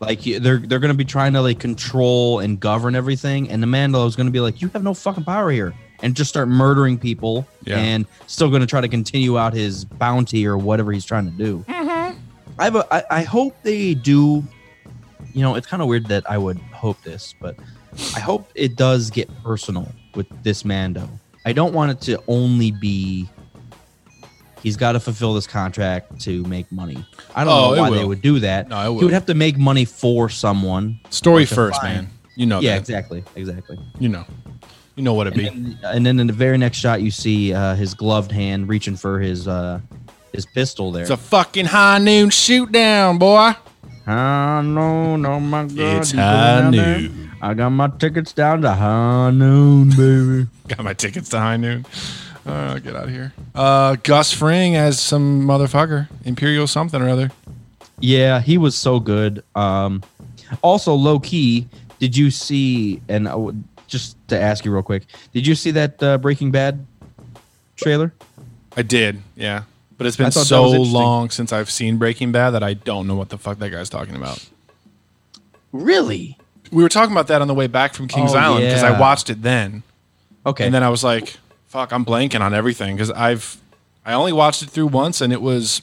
Like they're they're going to be trying to like control and govern everything, and the Mandalore is going to be like, "You have no fucking power here," and just start murdering people, Yeah. and still going to try to continue out his bounty or whatever he's trying to do. Mm-hmm. I have a, I, I hope they do. You know, it's kind of weird that I would hope this, but I hope it does get personal with this Mando. I don't want it to only be he's got to fulfill this contract to make money. I don't Oh, know why they would do that. No, it He would have to make money for someone. Story Like first, man. You know yeah, that. exactly, exactly. You know. You know what it And be. then, and then in the very next shot, you see uh, his gloved hand reaching for his uh, his pistol there. It's a fucking high noon shoot down, boy. High noon, oh my god! It's you put it high noon. I got my tickets down to high noon, baby. <laughs> Got my tickets to high noon. Uh, get out of here. Uh, Gus Fring as some motherfucker. Imperial something or other. Yeah, he was so good. Um, also, low key, did you see? And I would- just to ask you real quick, did you see that uh, Breaking Bad trailer? I did, yeah. But it's been so long since I've seen Breaking Bad that I don't know what the fuck that guy's talking about. Really? We were talking about that on the way back from Kings Oh, Island because yeah. I watched it then, Okay. and then I was like, "Fuck, I'm blanking on everything." Because I've I only watched it through once, and it was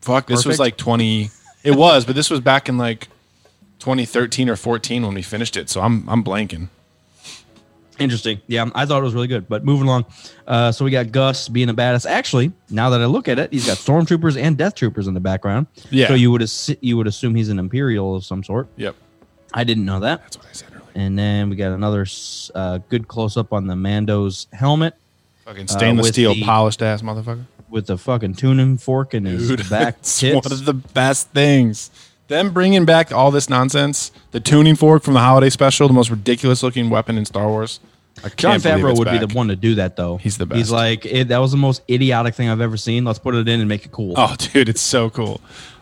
fuck. This was Perfect? like 20. It was, but this was back in like 2013 or 14 when we finished it. So I'm I'm blanking. Interesting. Yeah, I thought it was really good. But moving along, uh, so we got Gus being a badass. Actually, now that I look at it, he's got stormtroopers and death troopers in the background. Yeah. So you would you would assume he's an imperial of some sort. Yep, I didn't know that. that's what I said earlier. And then we got another uh, good close up on the Mando's helmet Fucking stainless Uh, with steel, the- polished ass motherfucker. with the fucking tuning fork in his Dude, <laughs> back it's tips. one of the best things. Them bringing back all this nonsense, the tuning fork from the holiday special, the most ridiculous looking weapon in Star Wars. I John can't believe Favreau it's would be back. the one to do that, though. He's the best. He's like, it, that was the most idiotic thing I've ever seen. Let's put it in and make it cool. Oh, <laughs> dude, it's so cool.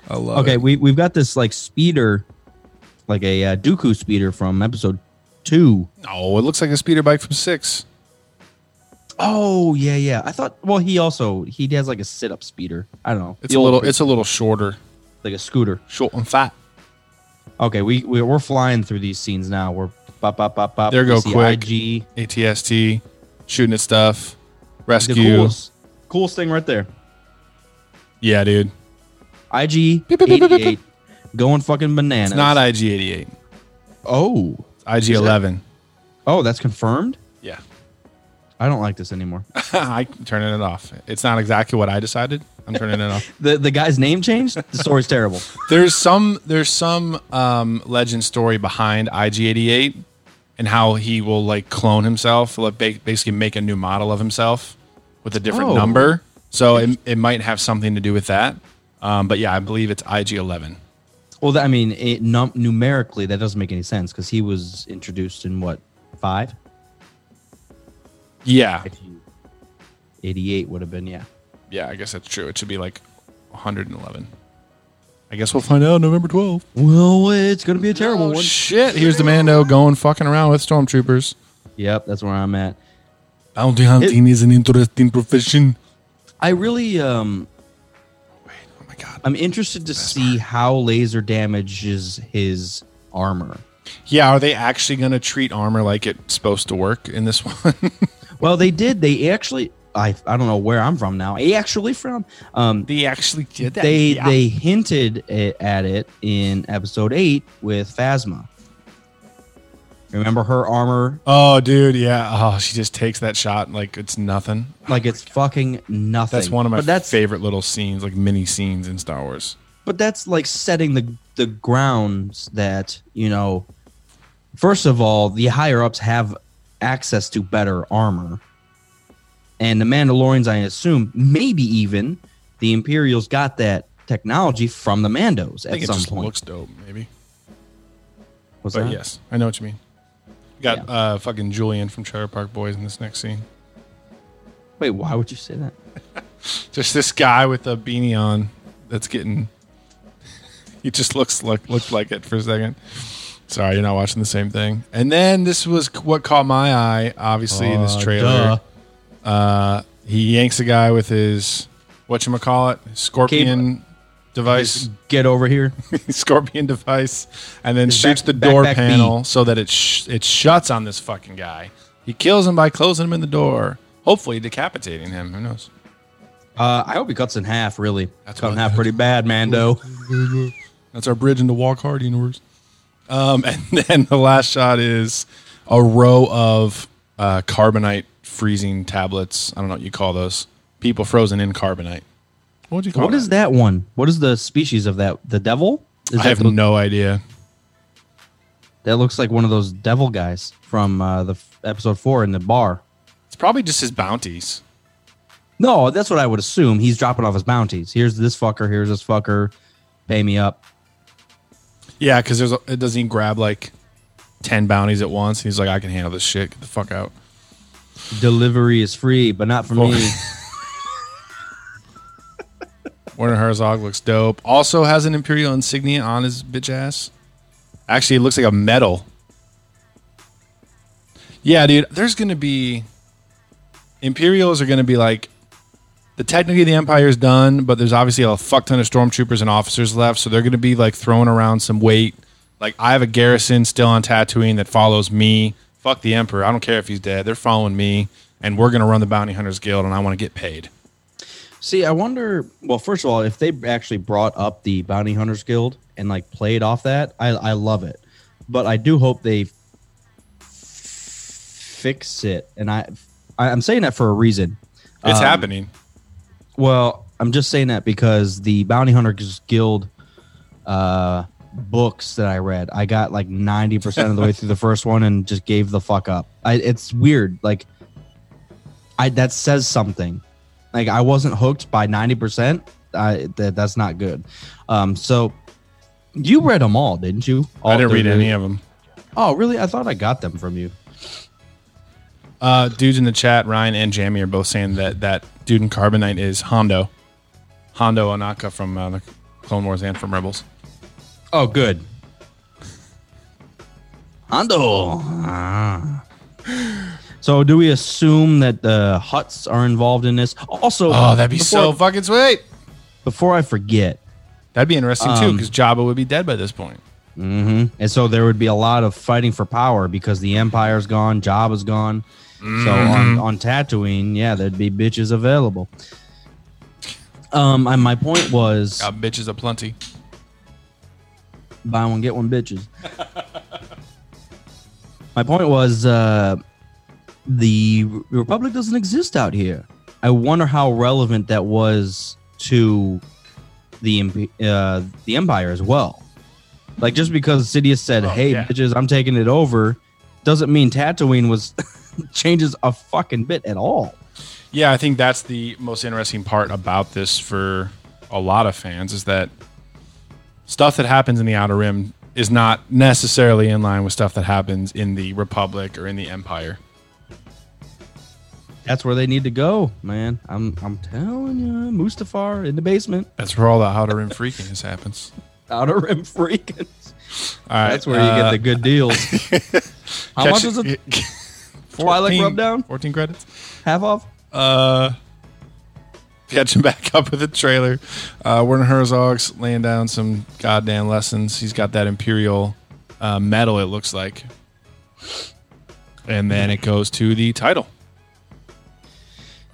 I love okay, it. we we've got this like speeder, like a uh, Dooku speeder from episode two. Oh, it looks like a speeder bike from six. Oh yeah, yeah. I thought. Well, he also he has like a sit up speeder. I don't know. It's The a little. It's a little shorter, like a scooter. short and fat. Okay, we, we we're flying through these scenes now. We're pop pop pop pop. There go quick. IG. ATST, shooting at stuff, rescue. coolest, coolest thing right there. Yeah, dude. IG beep, 88 going fucking bananas. It's not IG88. Oh, IG11. oh, that's confirmed. I don't like this anymore. <laughs> I'm turning it off. It's not exactly what I decided. I'm turning it off. <laughs> the the guy's name changed. The story's terrible. <laughs> There's some there's some um, legend story behind IG88 and how he will like clone himself, like ba- basically make a new model of himself with a different Oh. number. So it, it might have something to do with that. Um, but yeah, I believe it's IG11. Well, I mean, it, num- numerically, that doesn't make any sense because he was introduced in what five? Yeah, If you, Eighty-eight would have been yeah. yeah, I guess that's true. It should be like 111. I guess we'll find out November 12th. Well, it's gonna be a terrible Oh one. shit! Here's the Mando going fucking around with stormtroopers. Yep, that's where I'm at. Bounty hunting is an interesting profession. I really um Oh my god. I'm interested to see how laser damages his armor. Yeah, are they actually going to treat armor like it's supposed to work in this <laughs> one? Well, they did. They actually I I don't know where I'm from now. I actually from um they actually did that. they yeah. they hinted at it in episode 8 with Phasma. Remember her armor Oh, dude, yeah. Oh, she just takes that shot like it's nothing. like it's fucking nothing. That's one of my favorite little scenes, like mini scenes in Star Wars. but that's like setting the the grounds that you know first of all the higher ups have access to better armor and the mandalorians i assume maybe even the imperials got that technology from the mandos at some just point looks dope, maybe. What's But that? yes, I know what you mean. You got Yeah. uh, fucking Julian from Trailer Park Boys in this next scene. wait why would you say that <laughs> Just this guy with a beanie on that's getting. <laughs> He just looks like looked like it for a second. Sorry, you're not watching the same thing. And then this was what caught my eye, obviously, in this trailer. Uh, he yanks a guy with his what you call it, scorpion device, get over here <laughs> scorpion device, and then His shoots back- the door backpack panel so that it sh- it shuts on this fucking guy. He kills him by closing him in the door, hopefully decapitating him. Who knows? uh i hope he cuts in half really That's cut in what- half pretty bad mando <laughs> That's our bridge into Walk Hard universe. Um, <laughs> and then the last shot is a row of uh, carbonite freezing tablets. I don't know what you call those. People frozen in carbonite. What would you call what is that one what is the species of that the devil is I that have the- no idea. That looks like one of those devil guys from uh, the f- episode four in the bar. It's probably just his bounties. No, that's what I would assume. He's dropping off his bounties. Here's this fucker. Here's this fucker. Pay me up. Yeah, because there's a, it doesn't he grab like ten bounties at once. He's like, I can handle this shit. Get the fuck out. Delivery is free, but not for me. <laughs> Werner Herzog looks dope. Also has an Imperial insignia on his bitch ass. Actually, it looks like a medal. Yeah, dude. There's gonna be Imperials are gonna be like the technically the Empire's done, but there's obviously a fuck ton of stormtroopers and officers left, so they're gonna be like throwing around some weight. Like I have a garrison still on Tatooine that follows me. Fuck the Emperor. I don't care if he's dead. They're following me, and we're gonna run the Bounty Hunters Guild, and I want to get paid. See, I wonder. Well, first of all, if they actually brought up the Bounty Hunters Guild and like played off that, I, I love it. But I do hope they f- fix it. And I, I I'm saying that for a reason. It's Um, happening. Well, I'm just saying that because the Bounty Hunters Guild uh, books that I read, I got like 90% of the way through the first one and just gave the fuck up. I, it's weird. Like, I that says something. Like, I wasn't hooked by 90%. I, that, that's not good. Um, so, you read them all, didn't you? I didn't read any of them. Oh, really? I thought I got them from you. Uh, dudes in the chat, Ryan and Jamie are both saying that that dude in Carbonite is Hondo. Hondo Ohnaka from uh, the Clone Wars and from Rebels. Oh, good. Hondo. Ah. So, do we assume that the Hutts are involved in this? Also, Oh, that'd be so fucking sweet. Before I forget, That'd be interesting too, Um, because Jabba would be dead by this point. and so there would be a lot of fighting for power because the Empire's gone, Jabba's gone. So on on Tatooine, yeah, there'd be bitches available. Um, and my point was Got bitches aplenty. buy one get one bitches. <laughs> My point was uh, the Republic doesn't exist out here. I wonder how relevant that was to the uh, the Empire as well. Like just because Sidious said, "Hey, yeah. bitches, I'm taking it over," doesn't mean Tatooine was <laughs> changes a fucking bit at all. Yeah, I think that's the most interesting part about this for a lot of fans is that stuff that happens in the Outer Rim is not necessarily in line with stuff that happens in the Republic or in the Empire. That's where they need to go, man. I'm I'm telling you, Mustafar in the basement, That's where all the Outer Rim freakiness happens. <laughs> outer rim freakins. All right, That's where you uh, get the good deals. <laughs> How much catch- is it? <laughs> Twilight 14 Rubdown? 14 credits. Half off. Uh, catching <laughs> back up with the trailer. Uh, Werner Herzog's laying down some goddamn lessons. He's got that Imperial uh, medal, it looks like. And then it goes to the title.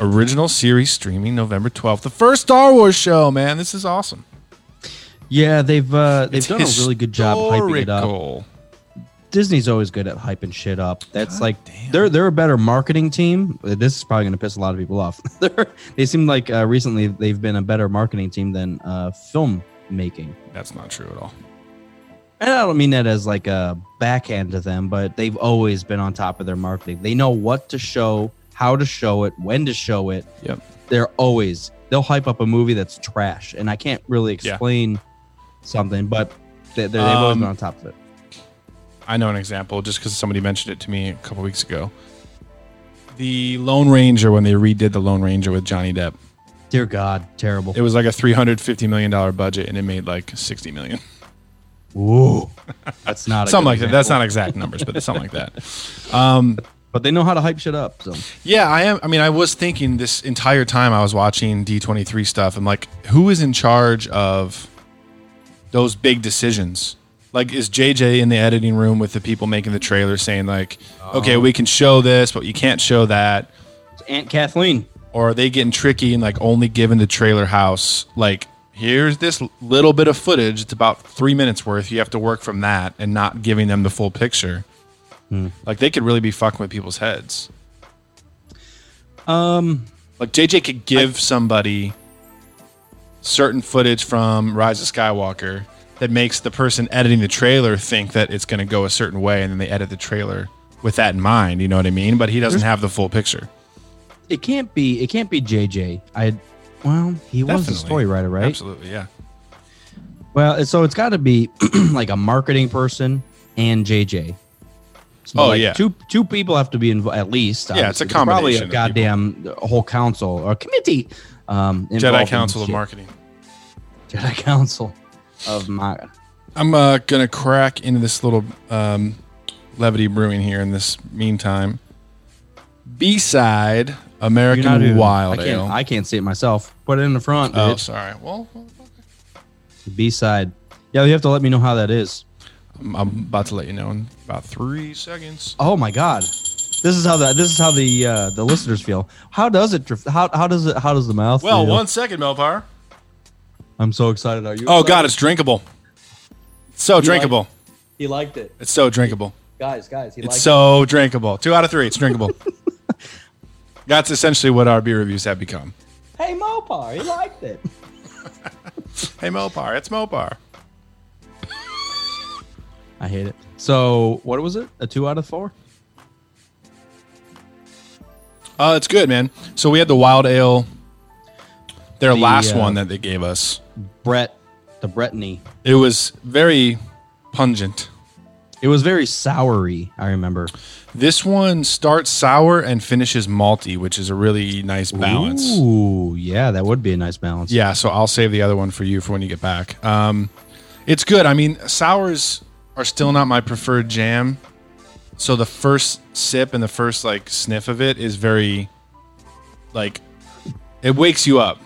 Original series streaming November 12th. The first Star Wars show, man. This is awesome. Yeah, they've uh, they've It's done a really good job hyping it up. Disney's always good at hyping shit up. That's like they're they're a better marketing team. This is probably going to piss a lot of people off. <laughs> They're, seem like uh, recently they've been a better marketing team than uh, film making. That's not true at all. And I don't mean that as like a backhand to them, but they've always been on top of their marketing. They know what to show, how to show it, when to show it. Yep. They're always they'll hype up a movie that's trash, and I can't really Yeah. explain something, but they, they're, they've always Um, been on top of it. I know an example just because somebody mentioned it to me a couple weeks ago. The Lone Ranger, when they redid the Lone Ranger with Johnny Depp, Dear God, terrible. it was like a three hundred fifty million dollar budget, and it made like sixty million. Ooh, <laughs> that's not a something good like that. That's example. not exact numbers, but something like that. <laughs> Um, but they know how to hype shit up. So Yeah, I am. I mean, I was thinking this entire time I was watching D twenty three stuff. I'm like, who is in charge of those big decisions? Like, is JJ in the editing room with the people making the trailer saying like, okay, we can show this, but you can't show that? Aunt Kathleen. or are they getting tricky and like only giving the trailer house like here's this little bit of footage it's about three minutes worth you have to work from that and not giving them the full picture like they could really be fucking with people's heads Um, like jj could give somebody certain footage from rise of skywalker that makes the person editing the trailer think that it's going to go a certain way and then they edit the trailer with that in mind you know what i mean but he doesn't have the full picture it can't be. It can't be JJ. I. Well, he was a Definitely. story writer, right? absolutely yeah Well, so it's got to be <clears throat> like a marketing person and JJ. So Oh, like yeah. two two people have to be involved at least. Yeah, it's a obviously. There's Probably a goddamn whole council or committee. Um, jedi council of marketing Jedi Council of my. I'm uh, gonna crack into this little um, levity brewing here in this meantime. B side American even- Wild I can't. I can't see it myself. Put it in the front, oh, bitch. sorry. Well, B side. Yeah, you have to let me know how that is. I'm, I'm about to let you know in about three seconds. Oh my god. This is how the this is how the uh, the listeners feel. How does it? dr- How how does it? How does the mouth? Well, feel? one second, Melpar. I'm so excited. Are you? Oh excited? God, it's drinkable. It's so drinkable. He liked it, It's so drinkable. guys. Guys, he It's liked so drinkable. Two out of three. It's drinkable. <laughs> That's essentially what our beer reviews have become. Hey, Mopar, he liked it. <laughs> Hey, Mopar. It's Mopar. I hate it. So, what was it? A two out of four? Uh, it's good, man. So we had the wild ale, their The, last uh, one that they gave us. Brett, the Brettany. It was very pungent. It was very soury. I remember. This one starts sour and finishes malty, which is a really nice balance. Ooh, yeah, that would be a nice balance. Yeah, so I'll save the other one for you for when you get back. Um, it's good. I mean, sours are still not my preferred jam. So the first sip and the first like sniff of it is very like it wakes you up.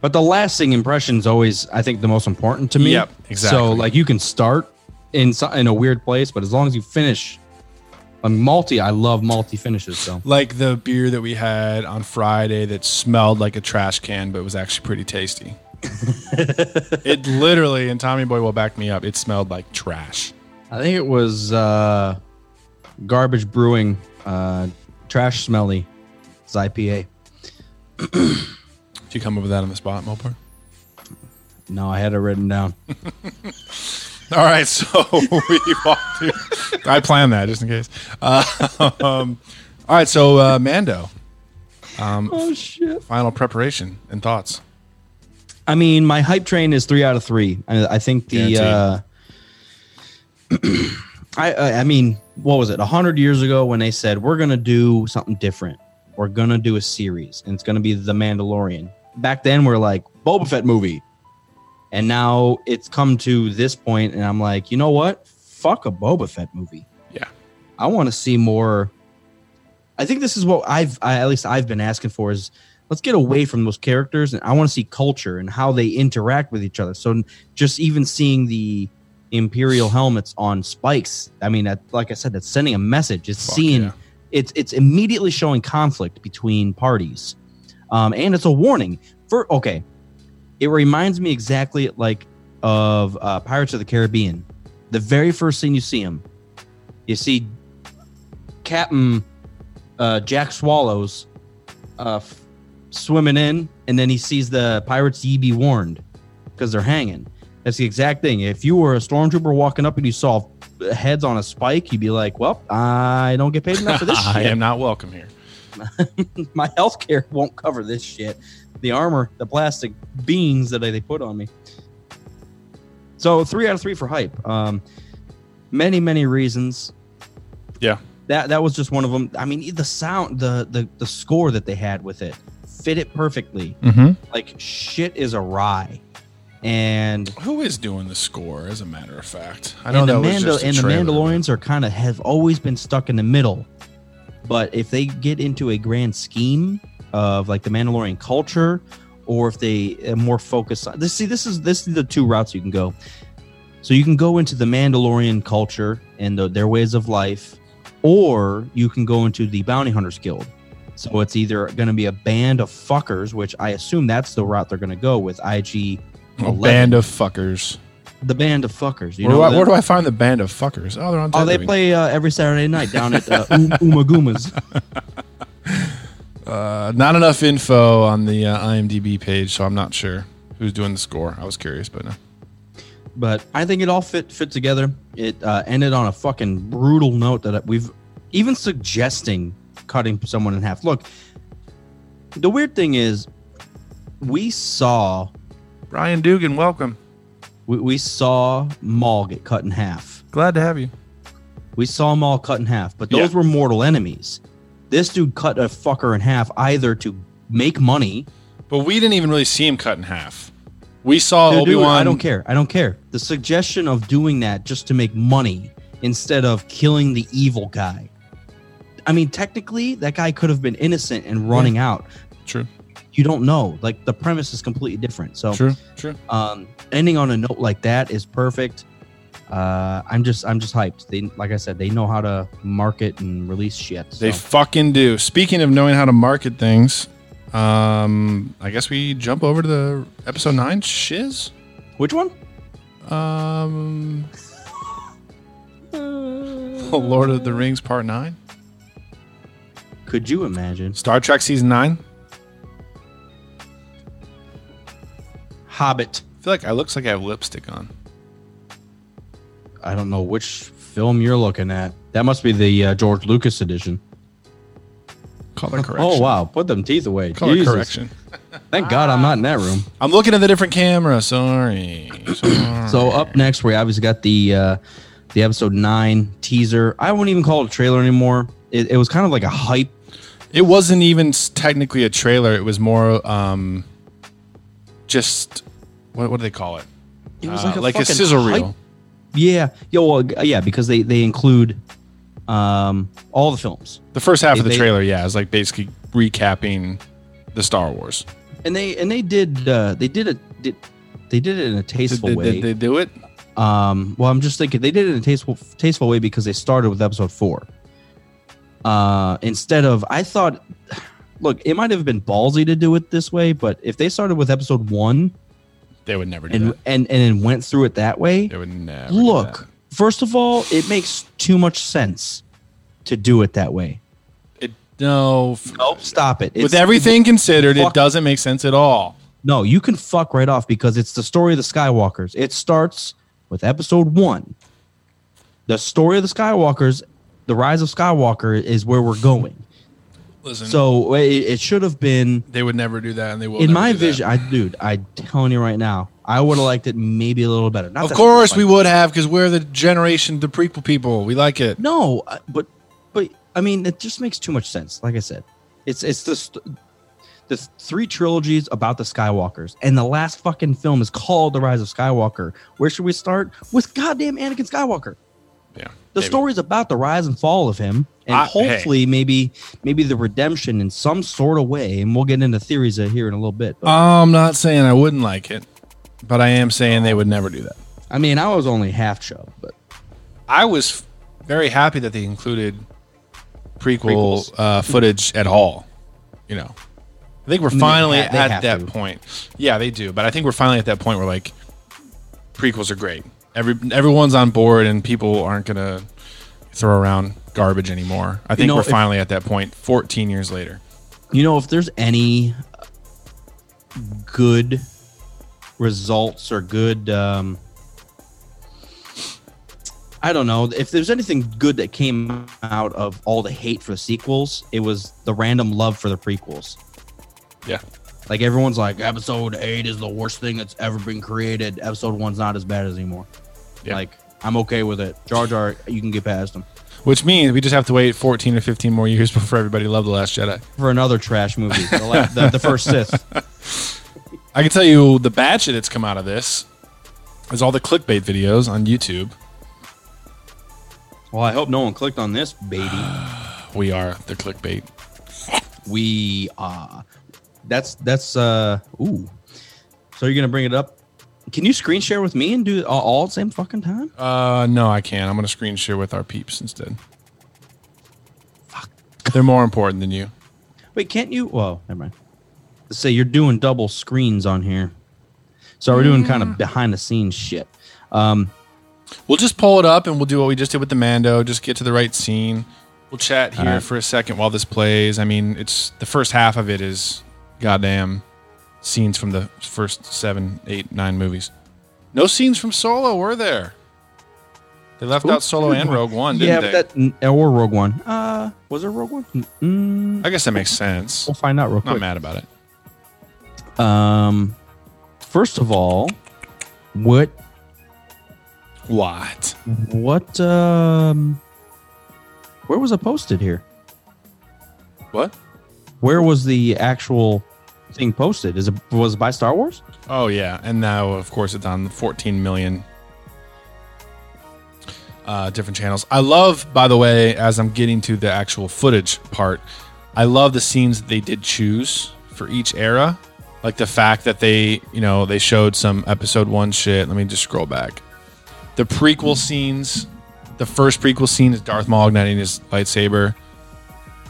But the lasting impression is always, I think, the most important to me. Yep, exactly. So, like, you can start in in a weird place, but as long as you finish, a malty, I love malty finishes. So, Like the beer that we had on Friday that smelled like a trash can, but was actually pretty tasty. <laughs> it literally, and Tommy Boy will back me up. It smelled like trash. I think it was uh, garbage brewing, uh, trash smelly. It's IPA. <clears throat> Did you come up with that on the spot, Mopar? No, I had it written down. <laughs> All right, so <laughs> we walked through. I planned that just in case. Uh, <laughs> um, all right, so uh, Mando, oh shit! final preparation and thoughts. I mean, my hype train is three out of three. I, I think the. Uh, <clears throat> I, I I mean, what was it? A hundred years ago when they said we're gonna do something different. We're gonna do a series, and it's gonna be The Mandalorian. Back then, we're like Boba Fett movie, and now it's come to this point, and I'm like, you know what? Fuck a Boba Fett movie. Yeah. I want to see more I think this is what I've I, at least I've been asking for is let's get away from those characters and I want to see culture and how they interact with each other. So just even seeing the imperial helmets on spikes, I mean, that, like I said, that's sending a message. It's Fuck seeing yeah. it's it's immediately showing conflict between parties, um, and it's a warning for okay. It reminds me exactly like of uh, Pirates of the Caribbean. The very first thing you see him, you see Captain uh, Jack Swallows uh, f- swimming in, and then he sees the pirates. Ye be warned, because they're hanging. That's the exact thing. If you were a stormtrooper walking up and you saw heads on a spike, you'd be like, "Well, I don't get paid enough for this <laughs> I shit. am not welcome here. <laughs> My health care won't cover this shit. The armor, the plastic beans that they put on me." So three out of three for hype. Um, many many reasons. Yeah. that that was just one of them. I mean, the sound, the the the score that they had with it fit it perfectly. Mm-hmm. Like shit is awry, and Who is doing the score? As a matter of fact, I know and the, Mandal- just a and the Mandalorians are kind of have always been stuck in the middle. But if they get into a grand scheme of like the Mandalorian culture, or if they uh, more focus on this, see, this is this is the two routes you can go. So you can go into the Mandalorian culture and the, their ways of life, or you can go into the Bounty Hunters Guild. So it's either going to be a band of fuckers, which I assume that's the route they're going to go with IG. A band of fuckers. The band of fuckers. You Where, do know I, where do I find the band of fuckers? Oh, they're on. Oh, they Tether. play uh, every Saturday night down at uh, <laughs> um, Umagumas. Uh, not enough info on the uh, IMDb page, so I'm not sure who's doing the score. I was curious, but no. But I think it all fit fit together. It uh, ended on a fucking brutal note that we've even suggesting cutting someone in half. Look, the weird thing is, we saw Brian Dugan, welcome. We, we saw Maul get cut in half. Glad to have you. We saw Maul cut in half, but those Yeah. were mortal enemies. This dude cut a fucker in half either to make money. But we didn't even really see him cut in half. We saw Obi Wan. I don't care. I don't care. The suggestion of doing that just to make money instead of killing the evil guy. I mean, technically, that guy could have been innocent and running out. True. You don't know. Like the premise is completely different. So, True. True. um, ending on a note like that is perfect. Uh, I'm just, I'm just hyped. They, like I said, they know how to market and release shit. They fucking do. Speaking of knowing how to market things, um, I guess we jump over to the episode nine shiz. Which one? Um, <laughs> Lord of the Rings Part Nine, Could you imagine? Star Trek Season Nine. Hobbit. I feel like I looks like I have lipstick on. I don't know which film you're looking at. That must be the uh, George Lucas edition. Color <laughs> correction. Oh wow! Put them teeth away. Color Jesus. correction. <laughs> Thank God I'm not in that room. I'm looking at the different camera. Sorry. Sorry. <clears throat> So up next, we obviously got the uh, the episode nine teaser. I wouldn't even call it a trailer anymore. It, it was kind of like a hype. It wasn't even technically a trailer. It was more um, just what, what do they call it? It was Uh, like a like a fucking sizzle hype- reel. Yeah, yeah, well, yeah, because they they include um, all the films, The first half of the They- trailer, yeah, is like basically recapping the Star Wars. and they and they did uh, they did it did, they did it in a tasteful did- way. did they do it? Um, well, I'm just thinking they did it in a tasteful tasteful way because they started with episode four. Uh, instead of I thought, <sighs> look, it might have been ballsy to do it this way, but if they started with episode one They would never do and that. and and then went through it that way, They would never. do look, that. first of all, it makes too much sense to do it that way. It, no. f- Nope, stop it. With everything considered, it doesn't make sense at all. No, you can fuck right off because it's the story of the Skywalkers. It starts with episode one. The story of the Skywalkers, the rise of Skywalker, is where we're going. Listen, So it, it should have been, they would never do that, and they will. in my vision. I, dude, I'm telling you right now, I would have liked it maybe a little better. Not Of course, we would have because we're the generation, the prequel people. We like it. No, but but I mean, it just makes too much sense. Like I said, it's it's the the three trilogies about the Skywalkers, and the last fucking film is called The Rise of Skywalker. Where should we start? With goddamn Anakin Skywalker. Yeah. the Maybe. story's about the rise and fall of him, and I- hey. hopefully, maybe maybe the redemption in some sort of way. And we'll get into theories uh, here in a little bit. But, I'm not saying I wouldn't like it, but I am saying they would never do that. I mean, I was only half chubbed, but I was very happy that they included prequel uh, footage at all. You know, I think we're finally ha- at that to. point. Yeah, they do, but I think we're finally at that point where like prequels are great. Every everyone's on board, and people aren't gonna throw around garbage anymore. I think know, we're if- finally at that point. 14 years later. you know, if there's any good results or good, um, I don't know, if there's anything good that came out of all the hate for the sequels, it was the random love for the prequels. Yeah. Like everyone's like, episode eight is the worst thing that's ever been created. Episode one's not as bad as anymore. Yeah. Like I'm okay with it. Jar Jar, you can get past him Which means we just have to wait 14 or 15 more years <laughs> before everybody loved The Last Jedi. for another trash movie. The, la- the, the first Sith. <laughs> I can tell you the shit that's come out of this is all the clickbait videos on YouTube. Well, I hope no one clicked on this, baby. <sighs> We are the clickbait. we uh that's that's uh ooh. So you're gonna bring it up? Can you screen share with me and do it all, all at the same fucking time? Uh, no, I can't. I'm going to screen share with our peeps instead. Fuck. They're more important than you. Wait, can't you? Well, never mind. Let's say you're doing double screens on here. So we're doing kind of behind the scenes shit. Um, We'll just pull it up and we'll do what we just did with the Mando. Just get to the right scene. We'll chat here Alright. for a second while this plays. I mean, it's the first half of it is goddamn scenes from the first seven, eight, nine movies. No scenes from Solo, were there? They left out Solo and Rogue One, didn't yeah, they? but that or Rogue One. Uh, was it Rogue One? Mm, I guess that makes sense. we'll find out real quick. Not mad about it. Um, first of all, what What? what um, where was it posted here? What? Where was the actual thing posted? Is it was it by Star Wars? Oh yeah, and now of course it's on 14 million uh, different channels. I love, by the way, as I'm getting to the actual footage part, I love the scenes that they did choose for each era. Like the fact that they, you know, they showed some episode one shit. Let me just scroll back. The prequel scenes. The first prequel scene is Darth Maul igniting his lightsaber.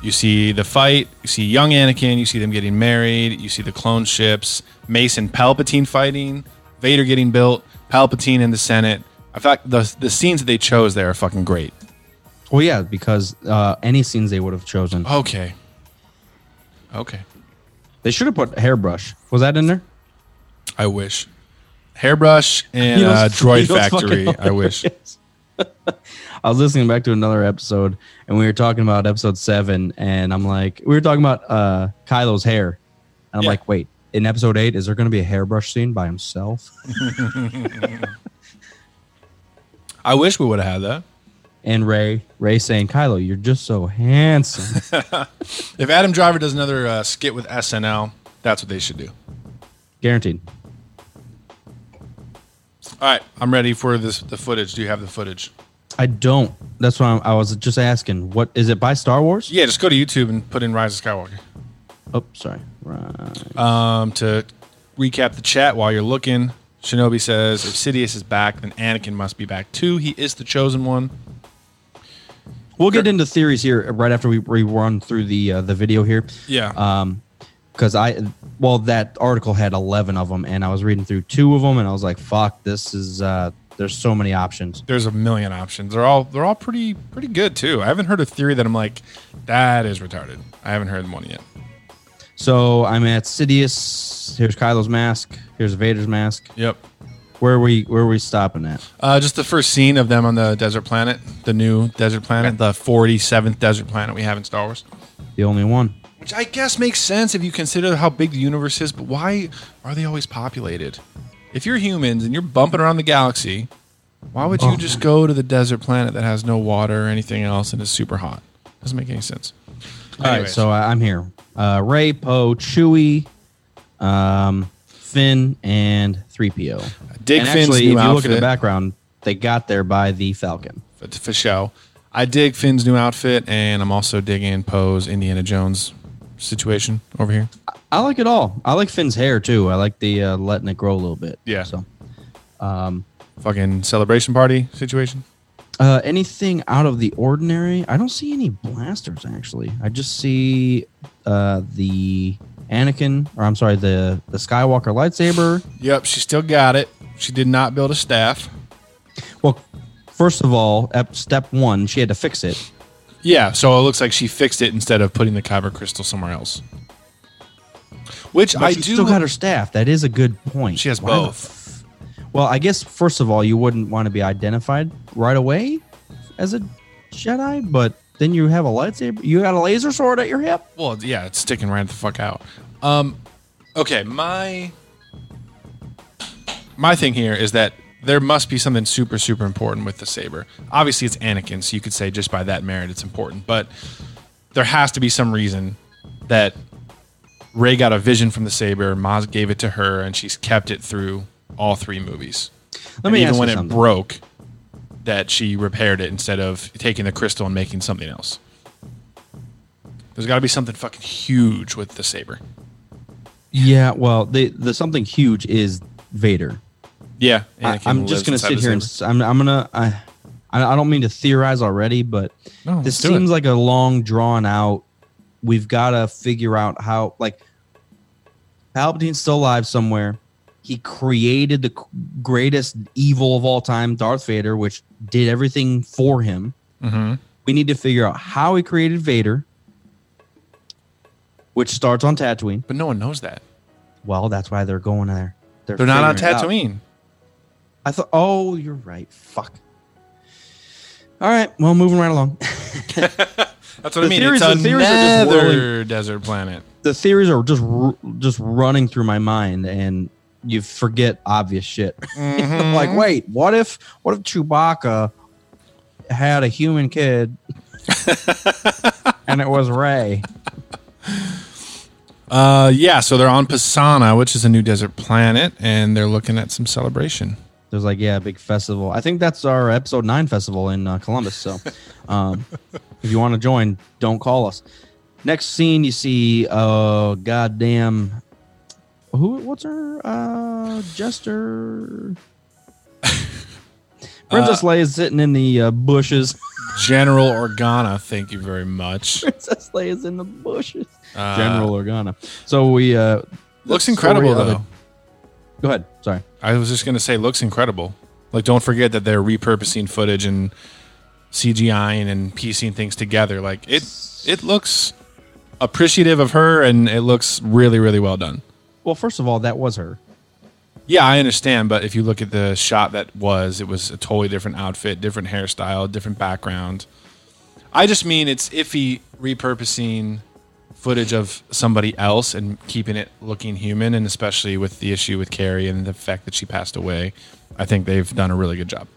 You see the fight. You see young Anakin. You see them getting married. You see the clone ships. Mason Palpatine fighting. Vader getting built. Palpatine in the Senate. In fact, the the scenes that they chose there are fucking great. Well, yeah, because uh, any scenes they would have chosen, Okay. Okay. they should have put hairbrush. Was that in there? I wish. Hairbrush and uh, <laughs> Droid you know what's Factory. I wish. <laughs> I was listening back to another episode, and we were talking about episode seven, and I'm like, we were talking about uh, Kylo's hair, and I'm Yeah. like, wait, in episode eight, is there going to be a hairbrush scene by himself? <laughs> I wish we would have had that. and Rey, Rey saying, Kylo, you're just so handsome. <laughs> If Adam Driver does another uh, skit with SNL, that's what they should do. Guaranteed. All right, I'm ready for this. The footage. Do you have the footage? I don't. That's why I'm, I was just asking. What is it by Star Wars? Yeah, just go to YouTube and put in Rise of Skywalker. Oh, sorry. Right. Um, to recap the chat while you're looking, Shinobi says if Sidious is back, then Anakin must be back too. He is the chosen one. We'll get into theories here right after we, we run through the uh, the video here. Yeah. Um, because I well that article had eleven of them, and I was reading through two of them, and I was like, "Fuck, this is uh, there's so many options." There's a million options. They're all they're all pretty pretty good too. I haven't heard a theory that I'm like that is retarded. I haven't heard one yet. So I'm at Sidious. Here's Kylo's mask. Here's Vader's mask. Yep. Where are we where are we stopping at? Uh, just the first scene of them on the desert planet, the new desert planet, the 47th desert planet we have in Star Wars. The only one. Which I guess makes sense if you consider how big the universe is, but why are they always populated? If you're humans and you're bumping around the galaxy, why would you just go to the desert planet that has no water or anything else and is super hot? Doesn't make any sense. All right, Anyways. so I'm here. Uh, Rey, Poe, Chewie, um, Finn, and three PO. Dig and Finn's actually, new if you look at the outfit. background, they got there by the Falcon. for, for show. I dig Finn's new outfit, and I'm also digging Poe's Indiana Jones situation over here. I like it all. I like Finn's hair too. I like the uh, letting it grow a little bit. Yeah. So, um, Fucking celebration party situation. uh, anything out of the ordinary? I don't see any blasters actually. I just see uh, the Anakin, or I'm sorry, the the Skywalker lightsaber. Yep, she still got it. She did not build a staff. Well, first of all, ep- step one, she had to fix it. Yeah, so it looks like she fixed it instead of putting the kyber crystal somewhere else. Which But I do. still got her staff. That is a good point. She has Why both. well, I guess first of all, you wouldn't want to be identified right away as a Jedi, but then you have a lightsaber. You got a laser sword at your hip. Well, yeah, it's sticking right the fuck out. Um, okay, my my thing here is that there must be something super super important with the saber. Obviously, it's Anakin, so you could say just by that merit it's important. But there has to be some reason that Rey got a vision from the saber. Maz gave it to her, and she's kept it through all three movies. Let And me even when it something. broke, that she repaired it instead of taking the crystal and making something else. There's got to be something fucking huge with the saber. Yeah, well, the the something huge is Vader. Yeah, I, Anakin I'm just gonna sit the here and saber. s- I'm I'm gonna I I I don't mean to theorize already, but No, this seems it. like a long drawn out. We've got to figure out how like Palpatine's still alive somewhere. He created the greatest evil of all time, Darth Vader, which did everything for him. Mhm. We need to figure out how he created Vader, which starts on Tatooine. but no one knows that. Well, that's why they're going there. They're not on figuring out. Tatooine. I thought, oh, you're right. Fuck. All right. Well, moving right along. <laughs> That's what The I mean. theories- it's the theories are just another desert planet. the theories are just just running through my mind, and you forget obvious shit. <laughs> Mm-hmm. like, wait, what if what if Chewbacca had a human kid, and it was Rey? <laughs> Uh, yeah. So they're on Pasaana, which is a new desert planet, and they're looking at some celebration. There's like, yeah, a big festival. I think that's our episode nine festival in uh, Columbus. So, <laughs> um, if you want to join, don't call us. Next scene, you see, uh, goddamn, who? What's her? Uh, Jester. <laughs> Princess Leia is sitting in the uh, bushes. <laughs> General Organa, thank you very much. Princess Leia's in the bushes. Uh, General Organa. So we uh, Looks incredible though. It- Go ahead. Sorry. I was just gonna say, looks incredible. Like, don't forget that they're repurposing footage and CGIing and piecing things together. Like it, it looks appreciative of her, and it looks really, really well done. Well, first of all, that was her. Yeah, I understand, but if you look at the shot that was, it was a totally different outfit, different hairstyle, different background. I just mean it's iffy repurposing footage of somebody else and keeping it looking human, and especially with the issue with Carrie and the fact that she passed away. I think they've done a really good job.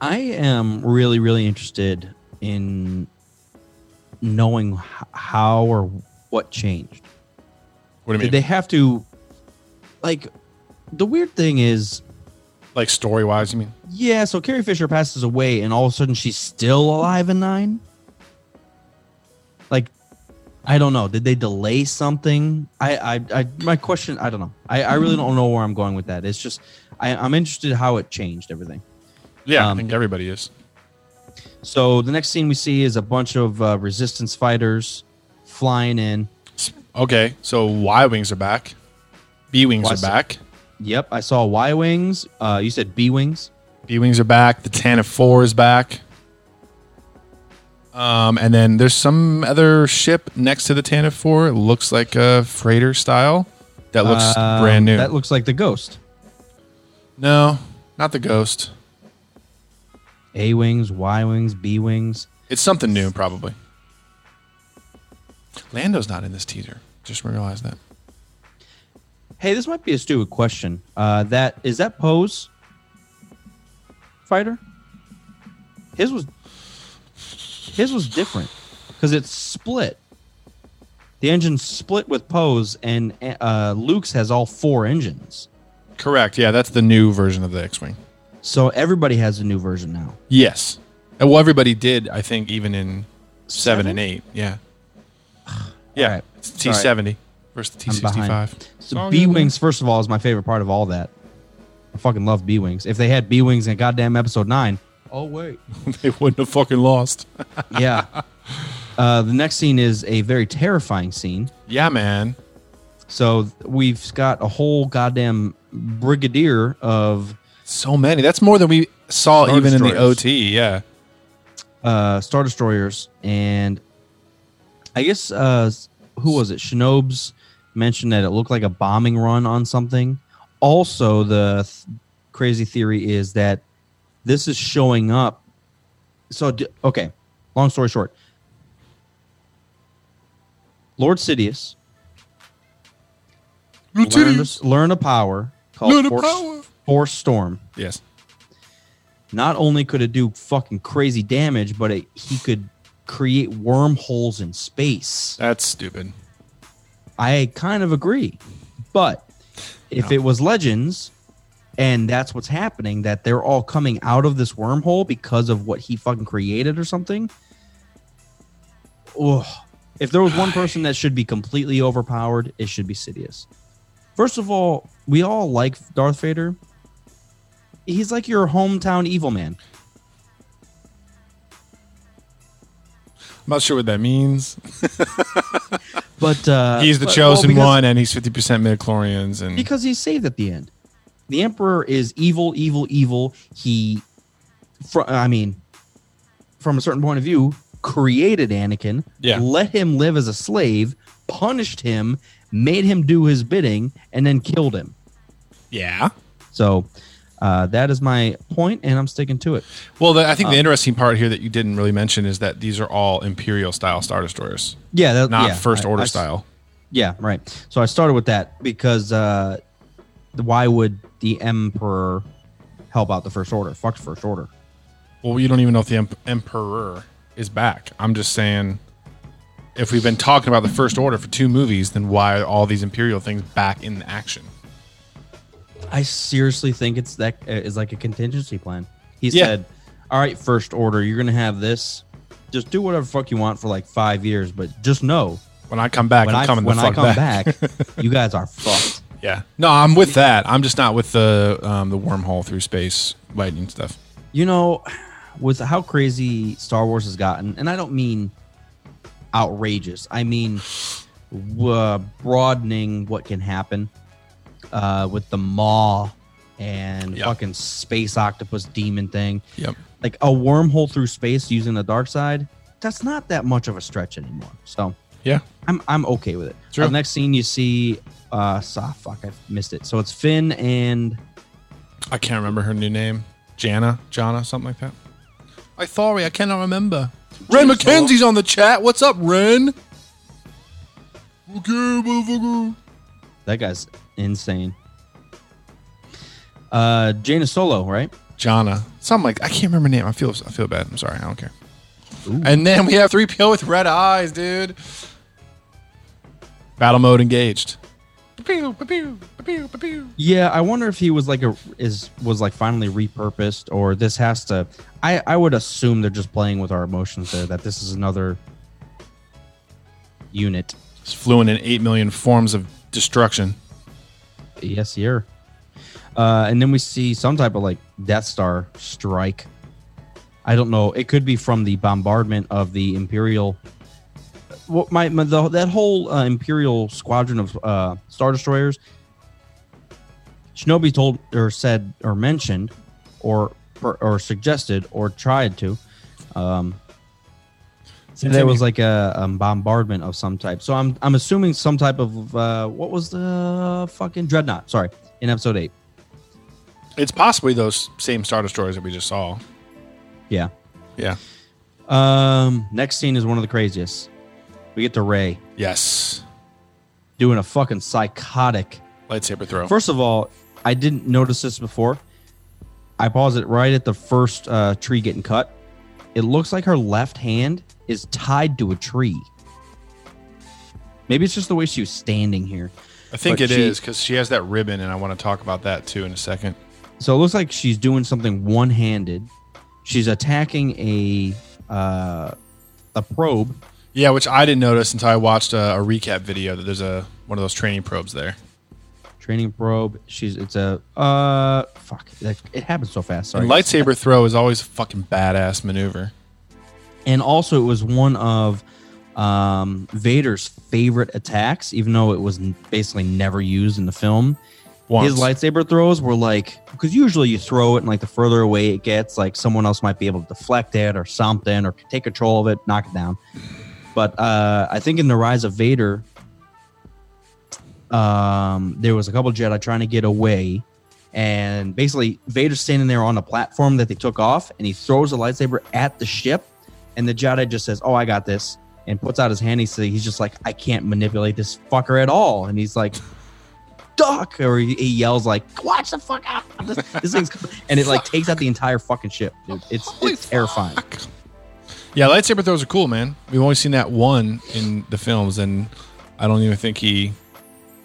I am really, really interested in knowing how or what changed. What do you Did mean? they have to, like, the weird thing is, like story wise, you mean? yeah, so Carrie Fisher passes away and all of a sudden she's still alive in nine? Like, I don't know. Did they delay something? I, I, I my question, I don't know. I, I really don't know where I'm going with that. It's just, I, I'm interested how it changed everything. Yeah, Um, I think everybody is. So the next scene we see is a bunch of uh, resistance fighters flying in. Okay, so Y wings are back. B wings are back. Yep, I saw Y wings. Uh, you said B wings. B wings are back. The Tantive Four is back. Um, and then there's some other ship next to the Tantive Four. It looks like a freighter style. That looks Um, brand new. That looks like the Ghost. no, not the Ghost. A wings, Y wings, B wings. It's something new, probably. Lando's not in this teaser. Just realized that. Hey, this might be a stupid question. Uh, that is that Poe's fighter. His was his was different because it's split. The engine split with Poe's, and uh, Luke's has all four engines. Correct. Yeah, that's the new version of the X-wing. So everybody has a new version now. Yes. Well, everybody did, I think, even in seven, Seven? and eight. Yeah. Yeah. right. It's T seventy versus the T sixty five. So B wings, first of all, is my favorite part of all that. I fucking love B wings. If they had B wings in goddamn episode nine, oh wait, <laughs> they wouldn't have fucking lost. <laughs> yeah. Uh, the next scene is a very terrifying scene. yeah, man. So we've got a whole goddamn brigadier of So many. That's more than we saw Star even in the OT. Yeah. uh, star destroyers, and I guess uh, who was it? Shinobi's mentioned that it looked like a bombing run on something. Also, the th- crazy theory is that this is showing up. So, okay, long story short, Lord Sidious learned, a- learned a power called Learn Force, power. Force Storm. Yes. not only could it do fucking crazy damage, but it, he could create wormholes in space. That's stupid. I kind of agree. But if it was Legends and that's what's happening, that they're all coming out of this wormhole because of what he fucking created or something. Ugh. If there was one person that should be completely overpowered, it should be Sidious. First of all, we all like Darth Vader. He's like your hometown evil man. I'm not sure what that means. <laughs> But uh, he's the chosen well, because- one, and he's 50% midichlorians. And because he's saved at the end. The Emperor is evil, evil, evil. He, fr- I mean, from a certain point of view, created Anakin, Yeah. let him live as a slave, punished him, made him do his bidding, and then killed him. yeah. So uh, that is my point, and I'm sticking to it. Well, the, I think Um, the interesting part here that you didn't really mention is that these are all Imperial style Star Destroyers, Yeah, that, not yeah, First I- Order I- style. Yeah, right. So I started with that because uh, why would the Emperor help out the First Order? Fuck First Order. Well, you don't even know if the em- Emperor is back. I'm just saying, if we've been talking about the First Order for two movies, then why are all these Imperial things back in action? I seriously think it's that uh, like a contingency plan. He Yeah. said, "All right, First Order, you're gonna have this. Just do whatever fuck you want for like five years, but just know When I come back, when I'm I coming when the I come back. back, <laughs> you guys are fucked." Yeah. No, I'm with that. I'm just not with the um, the wormhole through space lightning stuff. You know, with how crazy Star Wars has gotten, and I don't mean outrageous. I mean uh, broadening what can happen uh, with the Maw and Yep. fucking space octopus demon thing. Yep. Like a wormhole through space using the dark side. That's not that much of a stretch anymore. So Yeah. I'm I'm okay with it. True. Uh, next scene you see, uh, ah, fuck, I missed it. So it's Finn and I can't remember her new name. Jannah, Jannah, something like that. I sorry, I cannot remember. Ren McKenzie's on the chat. What's up, Ren? Okay, motherfucker. that guy's insane. Uh, Jaina Solo, right? Jannah. Something like I can't remember her name. I feel I feel bad. I'm sorry. I don't care. And then we have 3PO with red eyes, dude. Battle mode engaged. Yeah, I wonder if he was like a is was like finally repurposed, or this has to. I I would assume they're just playing with our emotions there. That this is another unit. It's fluent in 8 million forms of destruction. Yes, here. Uh, and then we see some type of like Death Star strike. I don't know. It could be from the bombardment of the Imperial. What my, my the, that whole uh, Imperial squadron of uh, Star Destroyers. Shinobi told or said or mentioned, or or suggested or tried to. Um, there was like a, um bombardment of some type. So I'm I'm assuming some type of uh, what was the fucking dreadnought? Sorry, in episode eight. It's possibly those same Star Destroyers that we just saw. Yeah. Yeah. Um. Next scene is one of the craziest. We get to Rey Yes. doing a fucking psychotic. Lightsaber throw. First of all, I didn't notice this before. I paused it right at the first uh, tree getting cut. It looks like her left hand is tied to a tree. Maybe it's just the way she was standing here. I think it is she- because she has that ribbon, and I want to talk about that too in a second. So it looks like she's doing something one handed. she's attacking a uh, a probe. Yeah, which I didn't notice until I watched a, a recap video that there's a one of those training probes there. Training probe. She's it's a uh fuck. It, it happens so fast. Sorry. And lightsaber throw is always a fucking badass maneuver. and also it was one of um, Vader's favorite attacks, even though it was basically never used in the film. Once. His lightsaber throws were like because usually you throw it and like the further away it gets, like someone else might be able to deflect it or something or take control of it, knock it down. But uh, I think in the Rise of Vader, um, there was a couple Jedi trying to get away, and basically Vader's standing there on the platform that they took off, and he throws a lightsaber at the ship, and the Jedi just says, "Oh, I got this," and puts out his hand. He's he's just like, "I can't manipulate this fucker at all," and he's like. Duck, or he, he yells like, "Watch the fuck out!" This, this thing's, and it like takes out the entire fucking ship, dude. It's it's terrifying. Yeah, lightsaber throws are cool, man. We've only seen that one in the films, and I don't even think he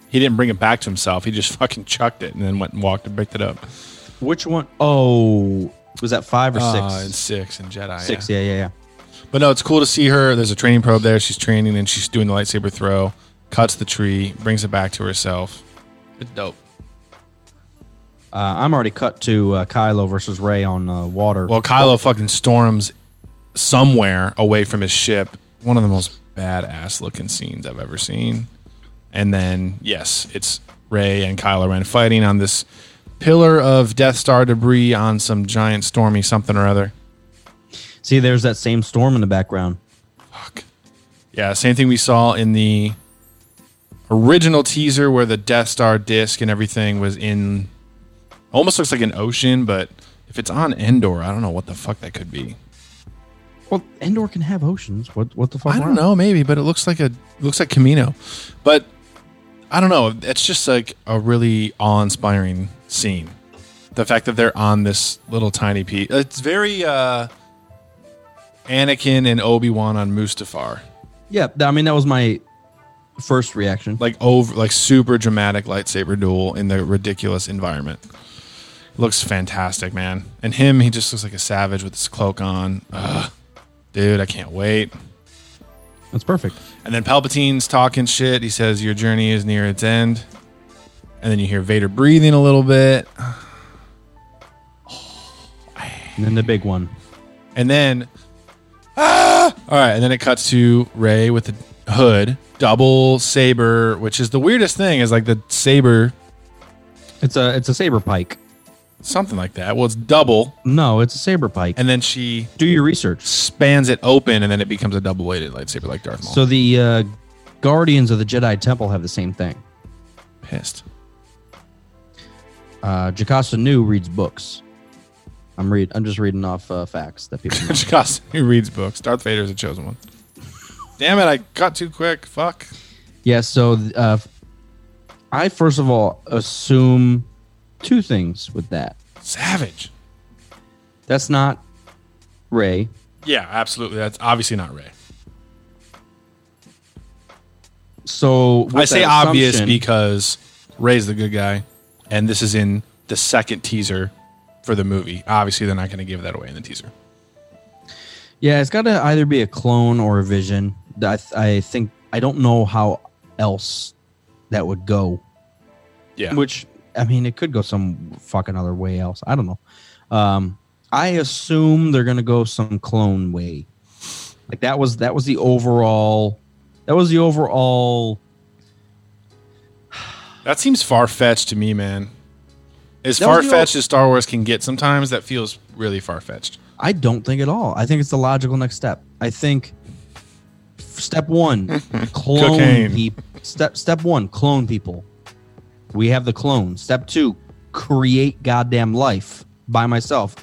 he didn't bring it back to himself. He just <laughs> fucking chucked it and then went and walked and picked it up. Which one? Oh, was that five or Uh, six? and six and Jedi. Six, yeah. yeah, yeah, yeah. But no, it's cool to see her. There's a training probe there. She's training and she's doing the lightsaber throw, cuts the tree, brings it back to herself. It's dope. Uh, I'm already cut to uh, Kylo versus Rey on uh, water. Well, Kylo fucking storms somewhere away from his ship. One of the most badass looking scenes I've ever seen. And then, yes, it's Rey and Kylo Ren fighting on this pillar of Death Star debris on some giant stormy something or other. See, there's that same storm in the background. Fuck. Yeah, same thing we saw in the original teaser where the Death Star disc and everything was in almost looks like an ocean, but if it's on Endor, I don't know what the fuck that could be. Well, Endor can have oceans. What what the fuck? I don't wrong? know, maybe, but it looks like a looks like Kamino. But I don't know. It's just like a really awe-inspiring scene. The fact that they're on this little tiny piece. It's very uh Anakin and Obi-Wan on Mustafar. Yeah, I mean that was my first reaction. Like over like super dramatic lightsaber duel in the ridiculous environment. Looks fantastic, man. And him, he just looks like a savage with his cloak on. Ugh. Dude, I can't wait. That's perfect. And then Palpatine's talking shit. He says, Your journey is near its end. And then you hear Vader breathing a little bit. <sighs> And then the big one. And then, ah! All right. And then it cuts to Rey with the hood, double saber, which is the weirdest thing is like the saber, It's a it's a saber pike. Something like that. Well, it's double. No, it's a saber pike. And then she Do your research. spans it open and then it becomes a double weighted lightsaber like Darth Maul. So the uh, Guardians of the Jedi Temple have the same thing. pissed. Uh, Jocasta Nu reads books. I'm read. I'm just reading off uh, facts that people. <laughs> know. Jocasta, who reads books. Darth Vader's a chosen one. Damn it. I got too quick. Fuck. Yeah, so uh, I first of all assume two things with that. Savage. That's not Rey. Yeah, absolutely. That's obviously not Rey. So I say obvious because Rey's the good guy, and this is in the second teaser for the movie. Obviously, they're not going to give that away in the teaser. yeah, it's got to either be a clone or a vision. I th- I think I don't know how else that would go. Yeah, Which I mean, it could go some fucking other way else. I don't know. Um, I assume they're gonna go some clone way. Like that was that was the overall. That was the overall. <sighs> that seems far fetched to me, man. As far fetched as Star Wars can get, sometimes that feels really far fetched. I don't think at all. I think it's the logical next step. I think step one, <laughs> clone people. Step step one, clone people. We have the clone. Step two, create goddamn life by myself.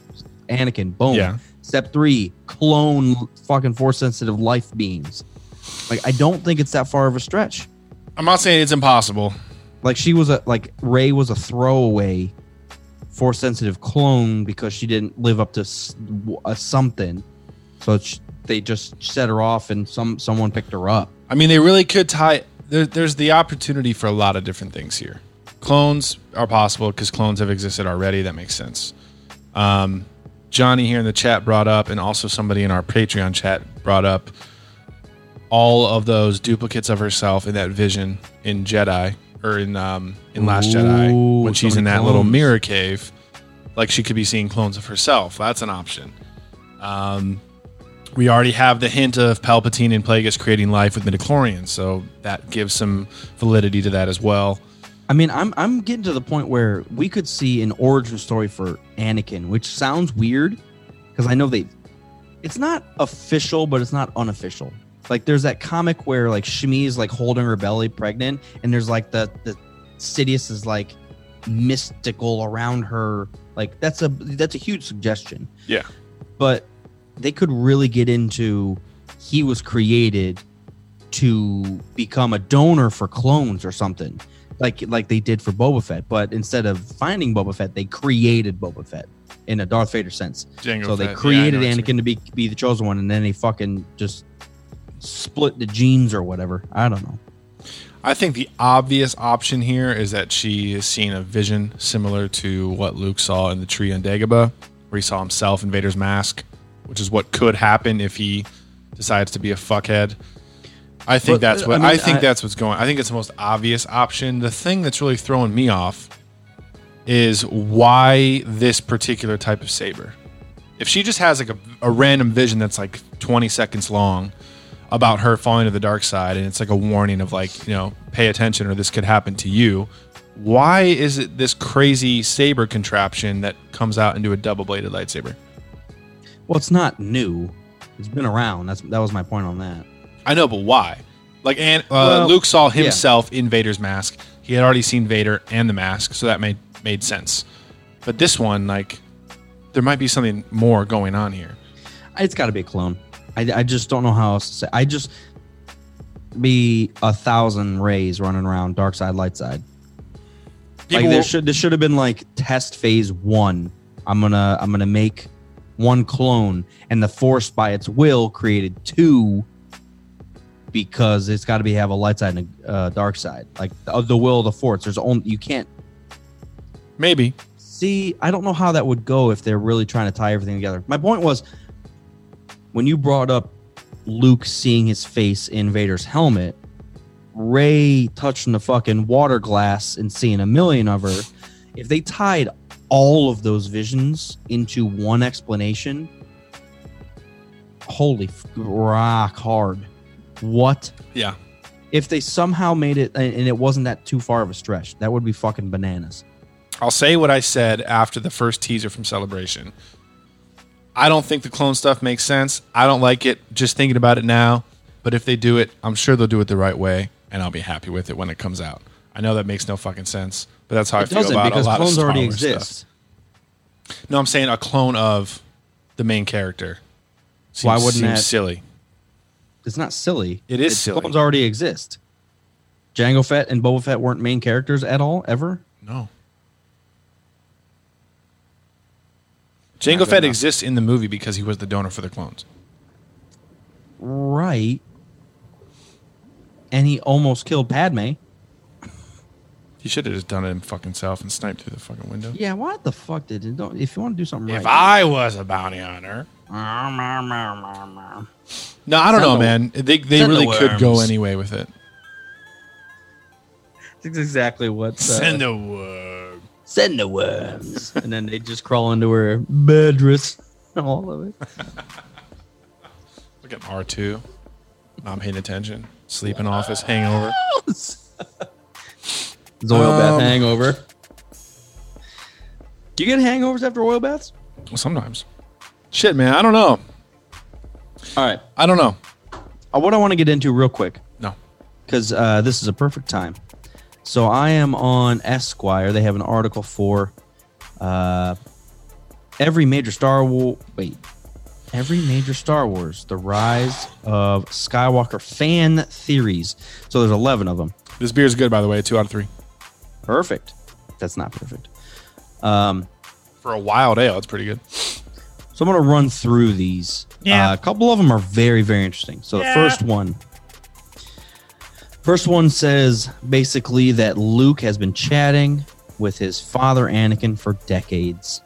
Anakin, boom. Yeah. Step three, clone fucking force sensitive life beings. Like I don't think it's that far of a stretch. I'm not saying it's impossible. Like she was a like Rey was a throwaway force sensitive clone because she didn't live up to a something. So they just set her off and some someone picked her up. I mean, they really could tie. There, there's the opportunity for a lot of different things here. Clones are possible because clones have existed already. That makes sense. Um, Johnny here in the chat brought up, and also somebody in our Patreon chat brought up all of those duplicates of herself in that vision in Jedi or in um, in Last Jedi when she's in that little mirror cave. Like she could be seeing clones of herself. That's an option. Um, we already have the hint of Palpatine and Plagueis creating life with midichlorians, so that gives some validity to that as well. I mean, I'm I'm getting to the point where we could see an origin story for Anakin, which sounds weird because I know they it's not official, but it's not unofficial. Like there's that comic where like Shmi is like holding her belly pregnant, and there's like the the Sidious is like mystical around her. Like that's a that's a huge suggestion. Yeah. But they could really get into he was created to become a donor for clones or something. Like like they did for Boba Fett, but instead of finding Boba Fett, they created Boba Fett in a Darth Vader sense. Jango so they Fett. Yeah, created you Anakin to be be the chosen one, and then they fucking just split the genes or whatever. I don't know. I think the obvious option here is that she is seeing a vision similar to what Luke saw in the tree on Dagobah, where he saw himself in Vader's mask, which is what could happen if he decides to be a fuckhead. I think But, that's uh, what I I, think I- that's what's going. I think it's the most obvious option. The thing that's really throwing me off is why this particular type of saber. If she just has like a, a random vision that's like 20 seconds long about her falling to the dark side and it's like a warning of like, you know, pay attention or this could happen to you, why is it this crazy saber contraption that comes out into a double-bladed lightsaber? Well, it's not new. It's been around. That's that was my point on that. I know, but why? Like, and uh, Well, Luke saw yeah. himself in Vader's mask. He had already seen Vader and the mask, so that made made sense. But this one, like, there might be something more going on here. It's got to be a clone. I, I just don't know how else to say. I just be a thousand rays running around dark side, light side. like there should this should have been like test phase one. I'm gonna I'm gonna make one clone, and the force by its will created two because it's got to be have a light side and a uh, dark side. Like the, the will of the force. There's only you can't maybe see. I don't know how that would go if they're really trying to tie everything together. My point was when you brought up Luke seeing his face in Vader's helmet, Rey touching the fucking water glass and seeing a million of her. If they tied all of those visions into one explanation, holy f- rock hard. What yeah. if they somehow made it and it wasn't that too far of a stretch? That would be fucking bananas. I'll say what I said after the first teaser from Celebration. I don't think the clone stuff makes sense. I don't like it just thinking about it now. But if they do it, I'm sure they'll do it the right way, and I'll be happy with it when it comes out. I know that makes no fucking sense, but that's how I feel about because a lot clones of Star already exist. Stuff. No, I'm saying a clone of the main character. Seems, Why wouldn't seems that- silly? It's not silly. It is It's- silly. Clones already exist. Jango Fett and Boba Fett weren't main characters at all, ever. No. Jango good Fett enough. exists in the movie because he was the donor for the clones. Right. And he almost killed Padme. He should have just done it him fucking self and sniped through the fucking window. Yeah, what the fuck did it? Don't, if you want to do something If right. I was a bounty hunter. No, I don't know, the- man. They they send the really could go worms. anyway with it. That's exactly what. Uh, Send the word. send the worms, <laughs> and then they just crawl into her bedress. <laughs> All of it. Look at R two. Not paying attention. Sleeping office hangover. <laughs> It's oil bath Um, hangover. Do you get hangovers after oil baths? Well, sometimes. Shit, man. I don't know. All right. I don't know. Uh, what I want to get into real quick No. because uh, this is a perfect time. So I am on Esquire. They have an article for uh, every major Star Wars. Wait, every major Star Wars: The Rise of Skywalker fan theories. So there's 11 of them. This beer is good, by the way. Two out of three. Perfect. That's not perfect. Um, For a wild ale, it's pretty good. So I'm going to run through these. Yeah. Uh, a couple of them are very, very interesting. So the first one. First one says basically that Luke has been chatting with his father Anakin for decades.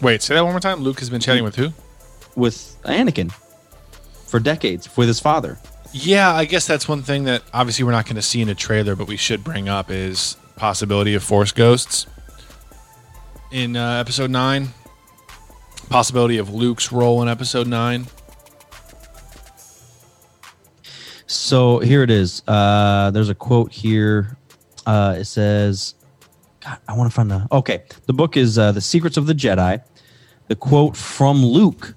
Wait, say that one more time. Luke has been chatting with who? with Anakin for decades with his father. Yeah, I guess that's one thing that obviously we're not going to see in a trailer, but we should bring up is possibility of Force ghosts in uh, Episode Nine. Possibility of Luke's role in Episode Nine. So here it is. Uh, there's a quote here. Uh, it says, God, I want to find the. Okay. The book is uh, The Secrets of the Jedi. The quote from Luke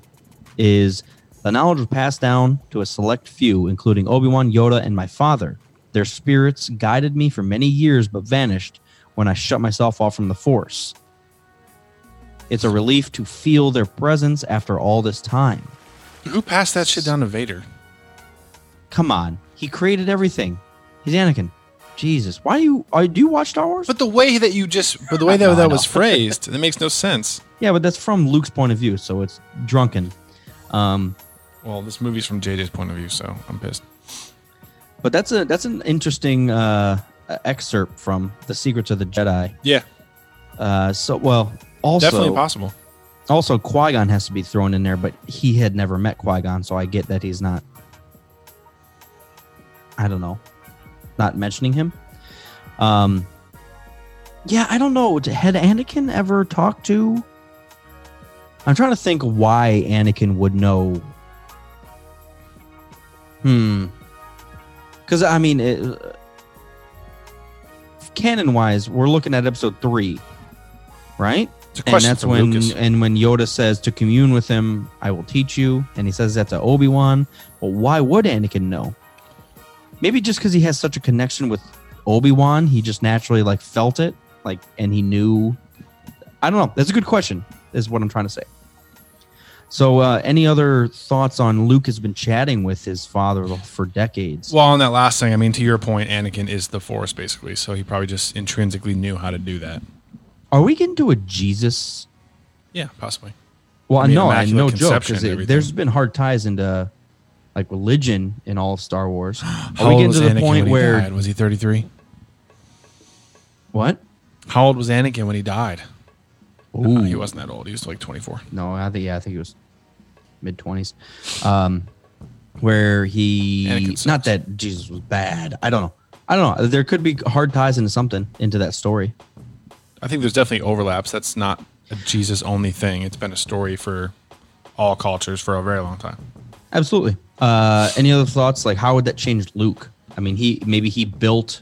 is The knowledge was passed down to a select few, including Obi Wan, Yoda, and my father. Their spirits guided me for many years, but vanished when I shut myself off from the Force. It's a relief to feel their presence after all this time. Who passed that shit down to Vader? Come on, he created everything. He's Anakin. Jesus, why do you uh, do you watch Star Wars? But the way that you just, but the way that that was phrased, that makes no sense. yeah, but that's from Luke's point of view, so it's drunken. Um, Well, this movie's from JJ's point of view, so I'm pissed. but that's a that's an interesting uh, excerpt from the Secrets of the Jedi. Yeah, Uh, so well, also definitely possible. also Qui Gon has to be thrown in there, but he had never met Qui Gon, so I get that he's not. I don't know, not mentioning him. Um, yeah, I don't know. Had Anakin ever talked to? I'm trying to think why Anakin would know. Hmm. Because I mean, it, canon wise, we're looking at episode three, right? It's a and that's when Lucas. and when Yoda says to commune with him, I will teach you, and he says that to Obi Wan. But why would Anakin know? Maybe just because he has such a connection with Obi Wan, he just naturally like felt it, like, and he knew. I don't know. That's a good question. Is what I'm trying to say. So, uh, any other thoughts on Luke has been chatting with his father for decades? Well, on that last thing, I mean, to your point, Anakin is the Force basically, so he probably just intrinsically knew how to do that. Are we getting to a Jesus Yeah, possibly. Well, I mean, no, I no joke because there's been hard ties into like religion in all of Star Wars. <gasps> Are we getting to the Anakin point where died? was he 33? what? How old was Anakin when he died? Ooh. Uh, he wasn't that old. He was like 24. No, I think yeah, I think he was mid twenties. Um, where he not that Jesus was bad. I don't know. I don't know. There could be hard ties into something into that story. I think there's definitely overlaps. That's not a Jesus only thing. It's been a story for all cultures for a very long time. Absolutely. Uh, any other thoughts? Like, how would that change Luke? I mean, he maybe he built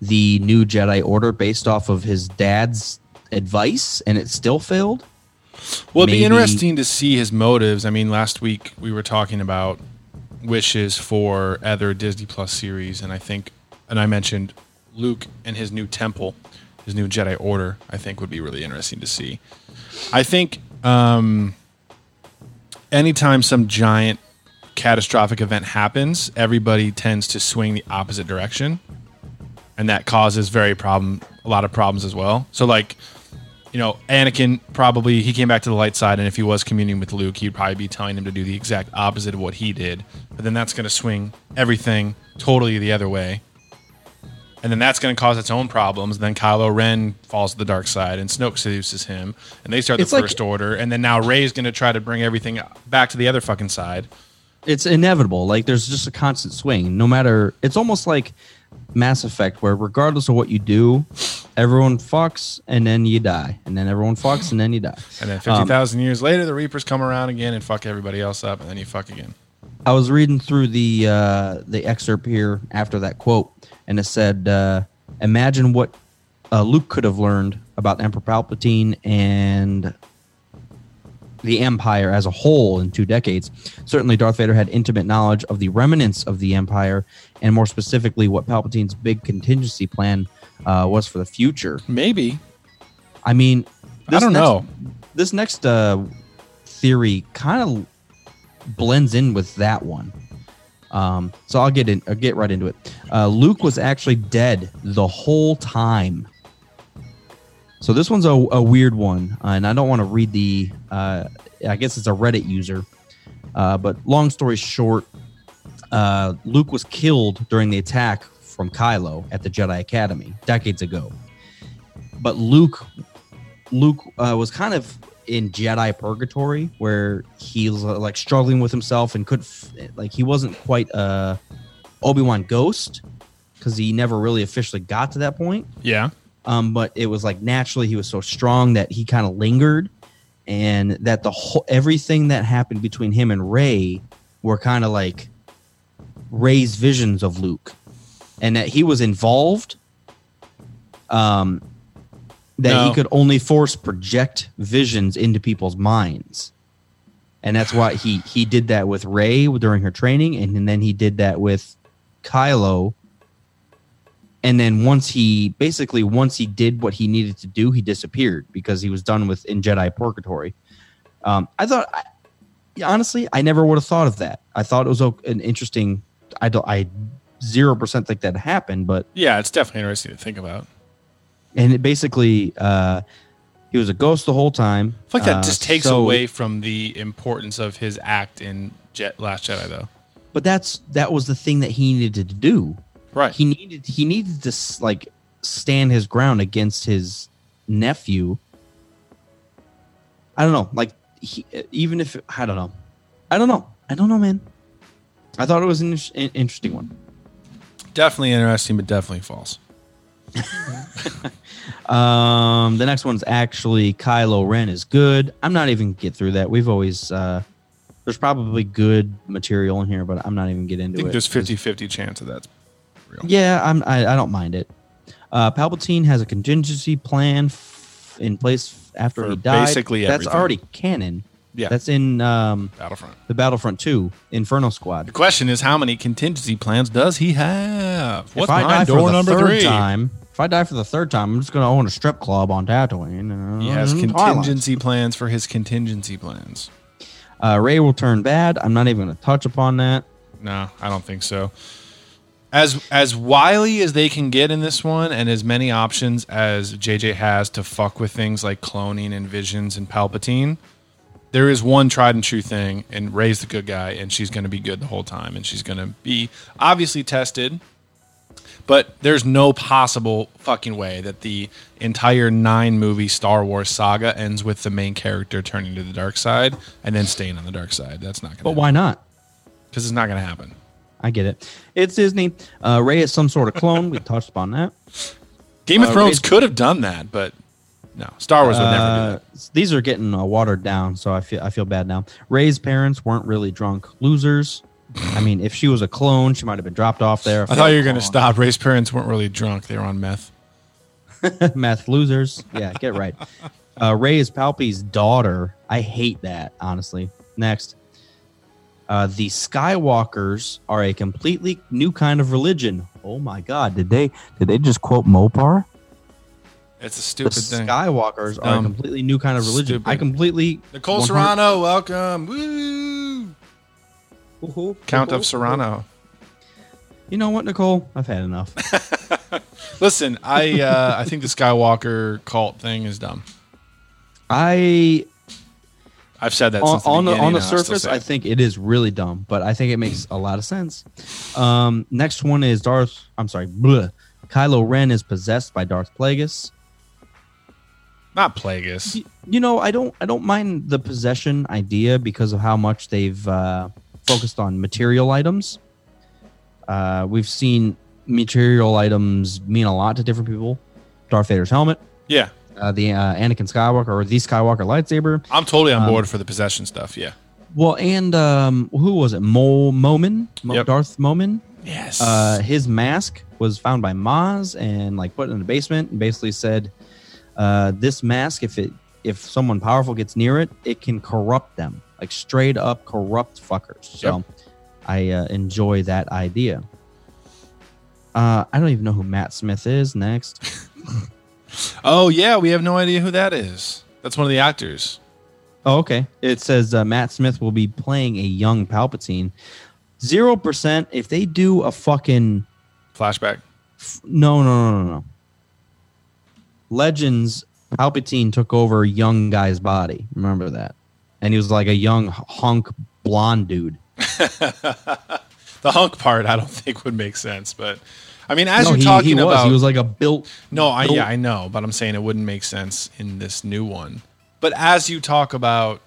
the new Jedi Order based off of his dad's advice, and it still failed. Well, it'd be interesting to see his motives. I mean, last week we were talking about wishes for other Disney Plus series, and I think, and I mentioned Luke and his new temple, his new Jedi Order. I think would be really interesting to see. I think um, anytime some giant catastrophic event happens, everybody tends to swing the opposite direction, and that causes very problem a lot of problems as well. So like you know, Anakin probably he came back to the light side, and if he was communing with Luke, he'd probably be telling him to do the exact opposite of what he did. But then that's going to swing everything totally the other way, and then that's going to cause its own problems. Then Kylo Ren falls to the dark side, and Snoke seduces him, and they start the It's like- First Order, and then now Rey's going to try to bring everything back to the other fucking side. It's inevitable. Like, there's just a constant swing. No matter, it's almost like Mass Effect, where regardless of what you do, everyone fucks and then you die, and then everyone fucks and then you die. And then fifty thousand years later, the Reapers come around again and fuck everybody else up, and then you fuck again. I was reading through the uh, the excerpt here after that quote, and it said, uh, "Imagine what uh, Luke could have learned about Emperor Palpatine and the Empire as a whole in two decades. Certainly, Darth Vader had intimate knowledge of the remnants of the Empire, and more specifically, what Palpatine's big contingency plan uh, was for the future. Maybe I mean, I don't next- know. This next uh, theory kind of blends in with that one. Um, so I'll get in. I'll get right into it. Uh, Luke was actually dead the whole time. So this one's a, a weird one, uh, and I don't want to read the. Uh, I guess it's a Reddit user, uh, but long story short, uh, Luke was killed during the attack from Kylo at the Jedi Academy decades ago. But Luke, Luke uh, was kind of in Jedi Purgatory, where he's uh, like struggling with himself and could like he wasn't quite a Obi Wan ghost because he never really officially got to that point. Yeah. Um, but it was like naturally he was so strong that he kind of lingered, and that the whole everything that happened between him and Rey were kind of like Rey's visions of Luke, and that he was involved. Um, that No. he could only force project visions into people's minds, and that's why he he did that with Rey during her training, and, and then he did that with Kylo. And then once he basically once he did what he needed to do, he disappeared because he was done with in Jedi Purgatory. Um, I thought, I, honestly, I never would have thought of that. I thought it was an interesting. I don't. I zero percent think that happened, but Yeah, it's definitely interesting to think about. and it basically, uh, he was a ghost the whole time. I feel like that Uh, just takes so- away from the importance of his act in Jet Last Jedi, though. But that's that was the thing that he needed to do. Right. He needed he needed to like stand his ground against his nephew. I don't know, like he, even if I don't know, I don't know, I don't know, man. I thought it was an, in- interesting one. definitely interesting, but definitely false. <laughs> Um, the next one's actually Kylo Ren is good. I'm not even get through that. We've always uh, there's probably good material in here, but I'm not even get I into think it. there's 50 50 chance of that. Yeah, I'm. I, I don't mind it. Uh, Palpatine has a contingency plan f- in place after For he died. basically that's everything. already canon. Yeah. that's in um, Battlefront. the Battlefront 2 Inferno Squad. The question is, how many contingency plans does he have? What's if I die behind for door the number third three? time, if I die for the third time, I'm just going to own a strip club on Tatooine. He has contingency plans for his contingency plans. Uh, Rey will turn bad. I'm not even going to touch upon that. No, I don't think so. As as wily as they can get in this one, and as many options as JJ has to fuck with things like cloning and visions and Palpatine, there is one tried and true thing, and Rey's the good guy, and she's going to be good the whole time, and she's going to be obviously tested. But there's no possible fucking way that the entire nine movie Star Wars saga ends with the main character turning to the dark side and then staying on the dark side. That's not going to But why not? Because it's not going to happen. I get it. It's Disney. Uh, Rey is some sort of clone. we touched upon that. Game of Uh, Thrones Rey's- could have done that, but no, Star Wars would never do Uh, that. these are getting uh, watered down, so I feel I feel bad now. Rey's parents weren't really drunk losers. I mean, if she was a clone, she might have been dropped off there. I thought you were going to stop. Rey's parents weren't really drunk; they were on meth. <laughs> meth losers. Yeah, get right. Uh, Rey is Palpy's daughter. I hate that, honestly. Next. Uh, the Skywalkers are a completely new kind of religion. Oh my God! Did they did they just quote Mopar? It's a The stupid thing. Skywalkers are a completely new kind of religion. Stupid. I completely Nicole 100 Serrano, welcome. Woo! Count of Serrano. You know what, Nicole? I've had enough. <laughs> Listen, I uh, I think the Skywalker cult thing is dumb. I I've said that on, since the on the on the and I'll surface, I think it is really dumb, but I think it makes a lot of sense. Um, next one is Darth. I'm sorry, bleh. Kylo Ren is possessed by Darth Plagueis. not Plagueis. Y- You know, I don't I don't mind the possession idea because of how much they've uh, focused on material items. Uh, we've seen material items mean a lot to different people. Darth Vader's helmet, Yeah, uh, the uh, Anakin Skywalker or the Skywalker lightsaber. I'm totally on Um, board for the possession stuff. Yeah. Well, and um, who was it? Mo Momin, Mo, Yep. Darth Momin. Yes. Uh, his mask was found by Maz and like put in the basement, and basically said, uh, "This mask, if it if someone powerful gets near it, it can corrupt them, like straight up corrupt fuckers." So, I uh, enjoy that idea. Uh, I don't even know who Matt Smith is. Next, <laughs> oh yeah, we have no idea who that is. That's one of the actors. oh okay, it says uh, Matt Smith will be playing a young Palpatine. Zero percent. If they do a fucking Flashback. No, no, no, no, no. Legends, Palpatine took over a young guy's body. Remember that? And he was like a young hunk blonde dude. <laughs> The hunk part, I don't think would make sense, but I mean, as no, you're he, talking he was. about, He was like a built. no, I built- yeah, I know, but I'm saying it wouldn't make sense in this new one But as you talk about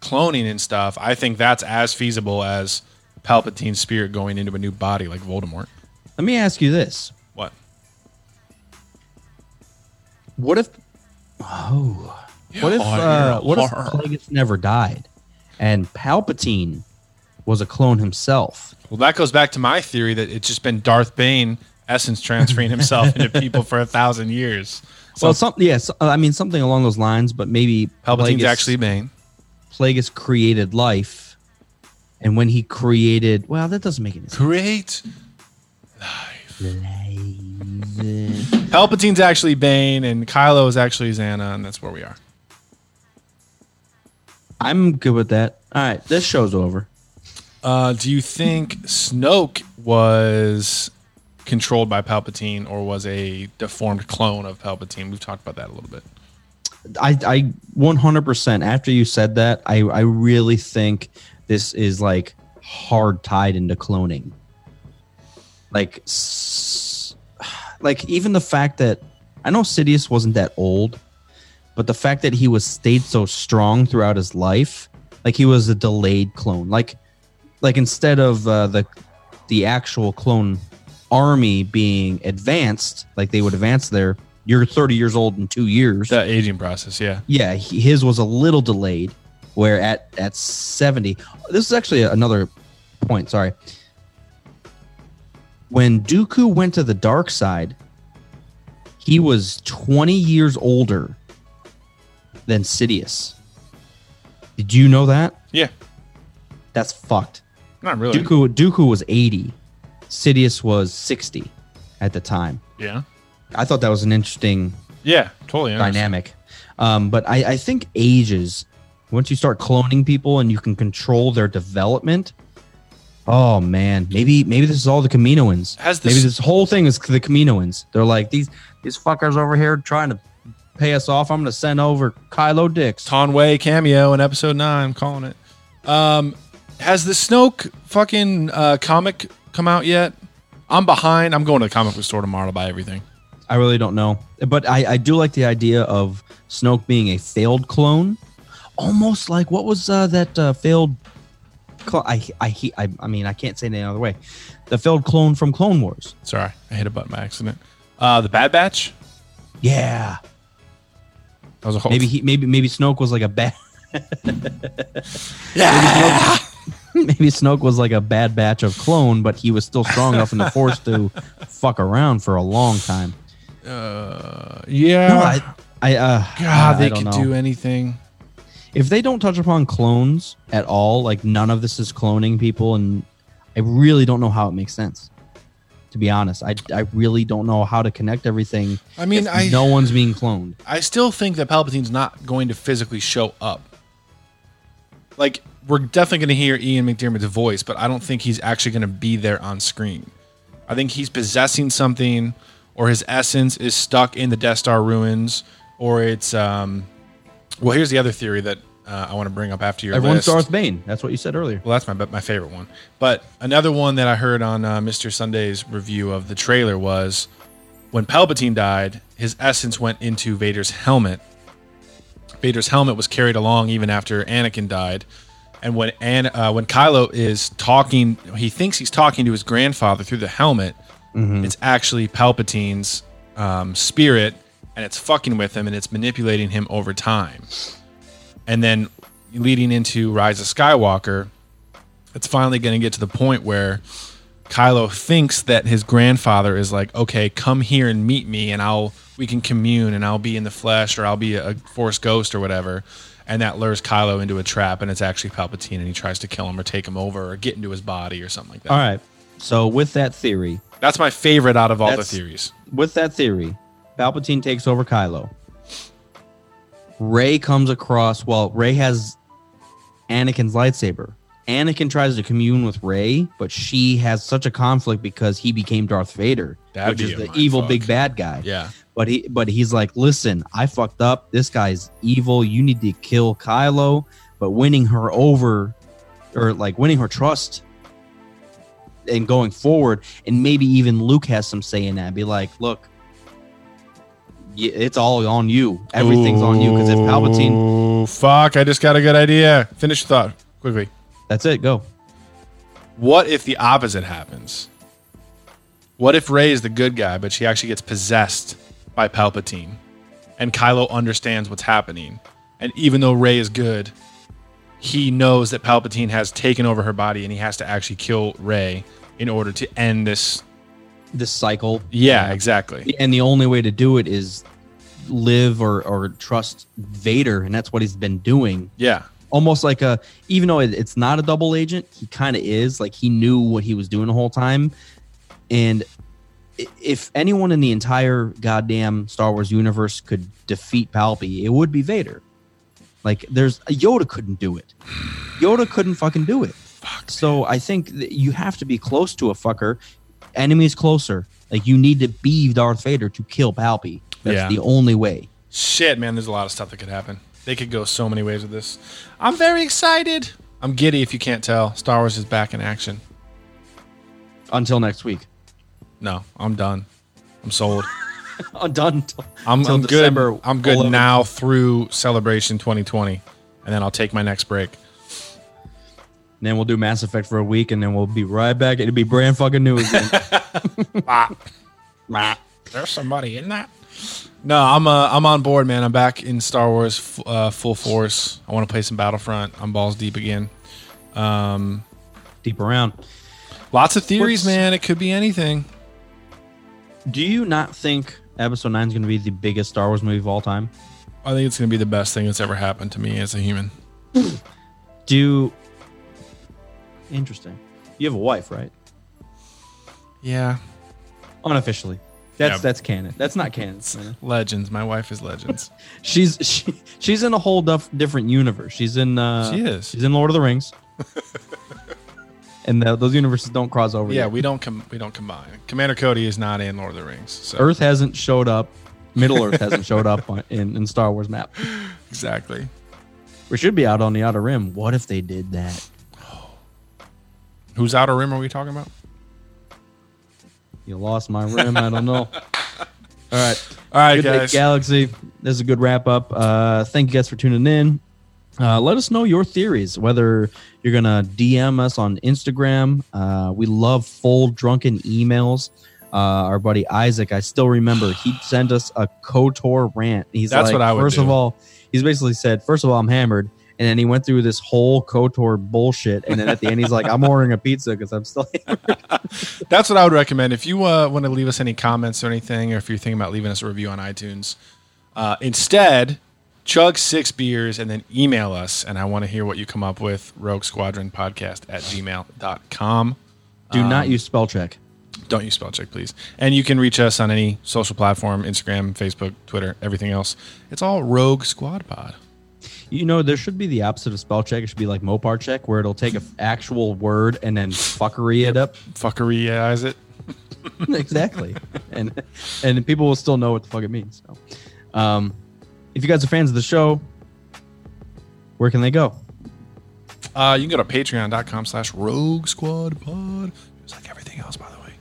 cloning and stuff, I think that's as feasible as Palpatine's spirit going into a new body like Voldemort. Let me ask you this: What? What if? Oh, what if? Oh, Uh, what if. Plagueis never died, and Palpatine was a clone himself? Well, that goes back to my theory that it's just been Darth Bane essence transferring himself into <laughs> people for a thousand years. So well, something. Yes, I mean something along those lines. But maybe Palpatine's Plagueis- actually Bane. Plagueis created life, and when he created, well, that doesn't make any sense. Create life. Palpatine's actually Bane, and Kylo is actually Xana, and that's where we are. I'm good with that. All right, this show's over. Uh, do you think Snoke was controlled by Palpatine or was a deformed clone of Palpatine? We've talked about that a little bit. I, I 100% after you said that, I, I really think this is like hard tied into cloning. Like, s- like even the fact that I know Sidious wasn't that old, but the fact that he was stayed so strong throughout his life, like he was a delayed clone. Like, like instead of uh, the the actual clone army being advanced, like they would advance there. You're 30 years old in two years The aging process, yeah. yeah, he, his was a little delayed. Where at at seventy, this is actually another point. Sorry. When Dooku went to the dark side, he was twenty years older than Sidious. Did you know that? Yeah. That's fucked. Not really. Dooku Dooku was eighty, Sidious was sixty at the time. Yeah. I thought that was an interesting Yeah, totally. dynamic. Um, but I, I think ages, once you start cloning people and you can control their development, oh man, maybe maybe this is all the Kaminoans. Has this- maybe this whole thing is the Kaminoans. They're like these these fuckers over here trying to pay us off. I'm gonna send over Kylo Dix. Conway cameo in episode nine. I'm calling it. Um, has the Snoke fucking uh, comic come out yet? I'm behind. I'm going to the comic book store tomorrow to buy everything. I really don't know, but I, I do like the idea of Snoke being a failed clone, almost like what was uh, that uh, failed. Cl- I, I he- I I mean I can't say it any other way. The failed clone from Clone Wars. Sorry, I hit a button by accident. Uh, the Bad Batch. Yeah, That was a whole. maybe he maybe maybe Snoke was like a bad. <laughs> Yeah. <laughs> maybe Snoke was like a bad batch of clone, but he was still strong enough in the Force to fuck around for a long time. yeah. No, I, I uh, God, I they don't could know. do anything. if they don't touch upon clones at all, like none of this is cloning people, and I really don't know how it makes sense. To be honest, I, I really don't know how to connect everything. I mean, I- no one's being cloned. I still think that Palpatine's not going to physically show up. Like, we're definitely going to hear Ian McDiarmid's voice, but I don't think he's actually going to be there on screen. I think he's possessing something, or his essence is stuck in the Death Star ruins, or it's. um Well, here's the other theory that uh, I want to bring up after your Everyone's list. Darth Bane. That's what you said earlier. Well, that's my my favorite one. But another one that I heard on uh, Mr. Sunday's review of the trailer was when Palpatine died, his essence went into Vader's helmet. Vader's helmet was carried along even after Anakin died. And when An- uh, when Kylo is talking, he thinks he's talking to his grandfather through the helmet. It's actually Palpatine's um, spirit, and it's fucking with him, and it's manipulating him over time and then leading into Rise of Skywalker, it's finally going to get to the point where Kylo thinks that his grandfather is like, okay, come here and meet me, and I'll we can commune, and I'll be in the flesh, or I'll be a Force ghost, or whatever. And that lures Kylo into a trap, and it's actually Palpatine, and he tries to kill him or take him over or get into his body or something like that. All right. So with that theory, That's my favorite out of all the theories. with that theory, Palpatine takes over Kylo. Rey comes across. Well, Rey has Anakin's lightsaber. Anakin tries to commune with Rey, but she has such a conflict because he became Darth Vader, That'd which is the evil mindfuck. big bad guy. Yeah. But he, but he's like, listen, I fucked up. This guy's evil. You need to kill Kylo. But winning her over, or like winning her trust, and going forward, and maybe even Luke has some say in that. Be like, look, it's all on you. Everything's on you because if Palpatine, fuck! I just got a good idea. Finish thought quickly. that's it. Go. What if the opposite happens? What if Rey is the good guy, but she actually gets possessed by Palpatine, and Kylo understands what's happening, and even though Rey is good, he knows that Palpatine has taken over her body, and he has to actually kill Rey in order to end this. This cycle. Yeah, exactly. And the only way to do it is live or or trust Vader, and that's what he's been doing. Yeah, Almost like a, even though it- it's not a double agent, he kind of is. Like he knew what he was doing the whole time. And if anyone in the entire goddamn Star Wars universe could defeat Palpy, it would be Vader. Like there's Yoda couldn't do it. Yoda couldn't fucking do it. Fuck, so I think that you have to be close to a fucker. Enemies closer. Like you need to be Darth Vader to kill Palpy. That's Yeah. the only way. Shit, man, there's a lot of stuff that could happen. They could go so many ways with this. I'm very excited. I'm giddy if you can't tell. Star Wars is back in action. Until next week. No, I'm done. I'm sold. <laughs> I'm done. Till, I'm, I'm good. I'm good 11th. now through Celebration 2020, and then I'll take my next break. And then we'll do Mass Effect for a week, and then we'll be right back. It'll be brand fucking new again. <laughs> There's somebody in that. No, I'm uh, I'm on board, man. I'm back in Star Wars f- uh, full force. I want to play some Battlefront. I'm balls deep again. Um, deep around. Lots of theories, What's- man. It could be anything. Do you not think Episode Nine is going to be the biggest Star Wars movie of all time? I think it's gonna be the best thing that's ever happened to me as a human. Do interesting. You have a wife, right? Yeah, Unofficially. That's Yeah. that's canon. That's not canon. legends. My wife is legends. <laughs> She's she, she's in a whole duff, different universe. She's in uh She is. She's in Lord of the Rings. <laughs> and the, those universes don't cross over. yeah, yet. we don't com- we don't combine. Commander Cody is not in Lord of the Rings. So. Earth hasn't showed up. Middle Earth hasn't showed up on, in, in Star Wars map. <laughs> Exactly. We should be out on the outer rim. What if they did that? Whose outer rim are we talking about? You lost my rim. I don't know. <laughs> All right. All right, Good Day guys. Galaxy. This is a good wrap up. Uh, thank you guys for tuning in. Uh, let us know your theories, whether you're going to DM us on Instagram. Uh, we love full drunken emails. Uh, our buddy Isaac, I still remember, he <sighs> sent us a KOTOR rant. He's That's like, what I would first do. of all, he's basically said, first of all, I'm hammered. And then he went through this whole KOTOR bullshit. And then at the end, he's like, I'm ordering a pizza because I'm still <laughs> That's what I would recommend. If you uh, want to leave us any comments or anything, or if you're thinking about leaving us a review on iTunes, uh, instead, chug six beers and then email us. And I want to hear what you come up with. Rogue Squadron Podcast at gmail.com. Do Um, not use spell check. Don't use spell check, please. And you can reach us on any social platform Instagram, Facebook, Twitter, everything else. It's all Rogue Squad Pod. You know, there should be the opposite of spell check. It should be like Mopar check, where it'll take an <laughs> actual word and then fuckery it up. Fuckeryize it. <laughs> exactly, and and people will still know what the fuck it means. So, um, if you guys are fans of the show, where can they go? Uh, you can go to patreon.com slash rogue squad pod. Just like everything else, by the way.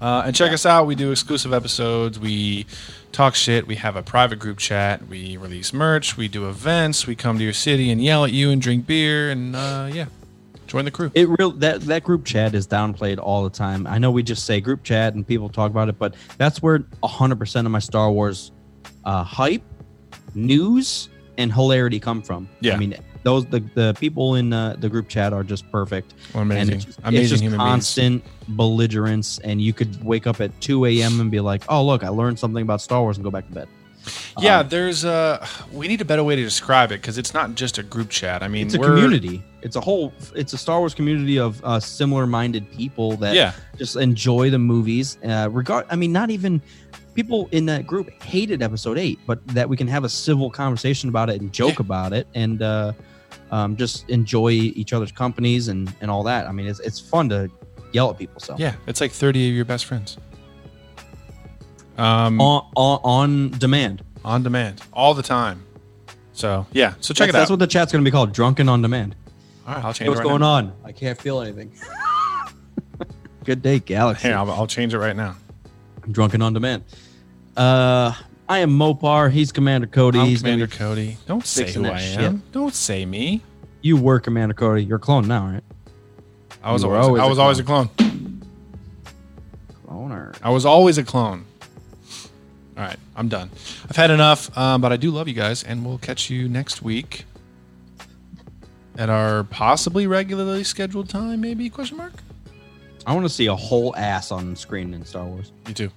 Uh, and check us out. We do exclusive episodes. We talk shit. We have a private group chat. We release merch. We do events. We come to your city and yell at you and drink beer. And uh, yeah, join the crew. It real that that group chat is downplayed all the time. I know we just say group chat and people talk about it, but that's where hundred percent of my Star Wars uh, hype, news, and hilarity come from. Yeah. I mean those the, the people in uh, the group chat are just perfect. Amazing. And it's just, Amazing it's just human beings. constant belligerence, and you could wake up at two a.m. and be like, "Oh, look, I learned something about Star Wars," and go back to bed. yeah, Um, there's uh we need a better way to describe it because it's not just a group chat. I mean, it's a we're- community. It's a whole. It's a Star Wars community of uh, similar-minded people that Yeah. just enjoy the movies. Uh, regard. I mean, not even people in that group hated Episode Eight, but that we can have a civil conversation about it and joke Yeah. about it and uh, um, just enjoy each other's companies and and all that. I mean, it's it's fun to yell at people. So Yeah, it's like 30 of your best friends. Um, on, on on demand. on demand all the time. So yeah, so check that's, it That's what the chat's going to be called. Drunken on demand. all right, I'll change what's it right going now. on? I can't feel anything. <laughs> Good day, Galaxy. Here, I'll, I'll change it right now. Drunken on demand. Uh, I am Mopar. He's Commander Cody. I'm He's Commander Cody. Don't say who I shit. am. Don't say me. You were Commander Cody. You're a clone now, right? I was always, always I a was always a clone. Cloner. I was always a clone. All right, I'm done. I've had enough, um, but I do love you guys, and we'll catch you next week at our possibly regularly scheduled time, maybe? Question mark. I want to see a whole ass on screen in Star Wars. You too.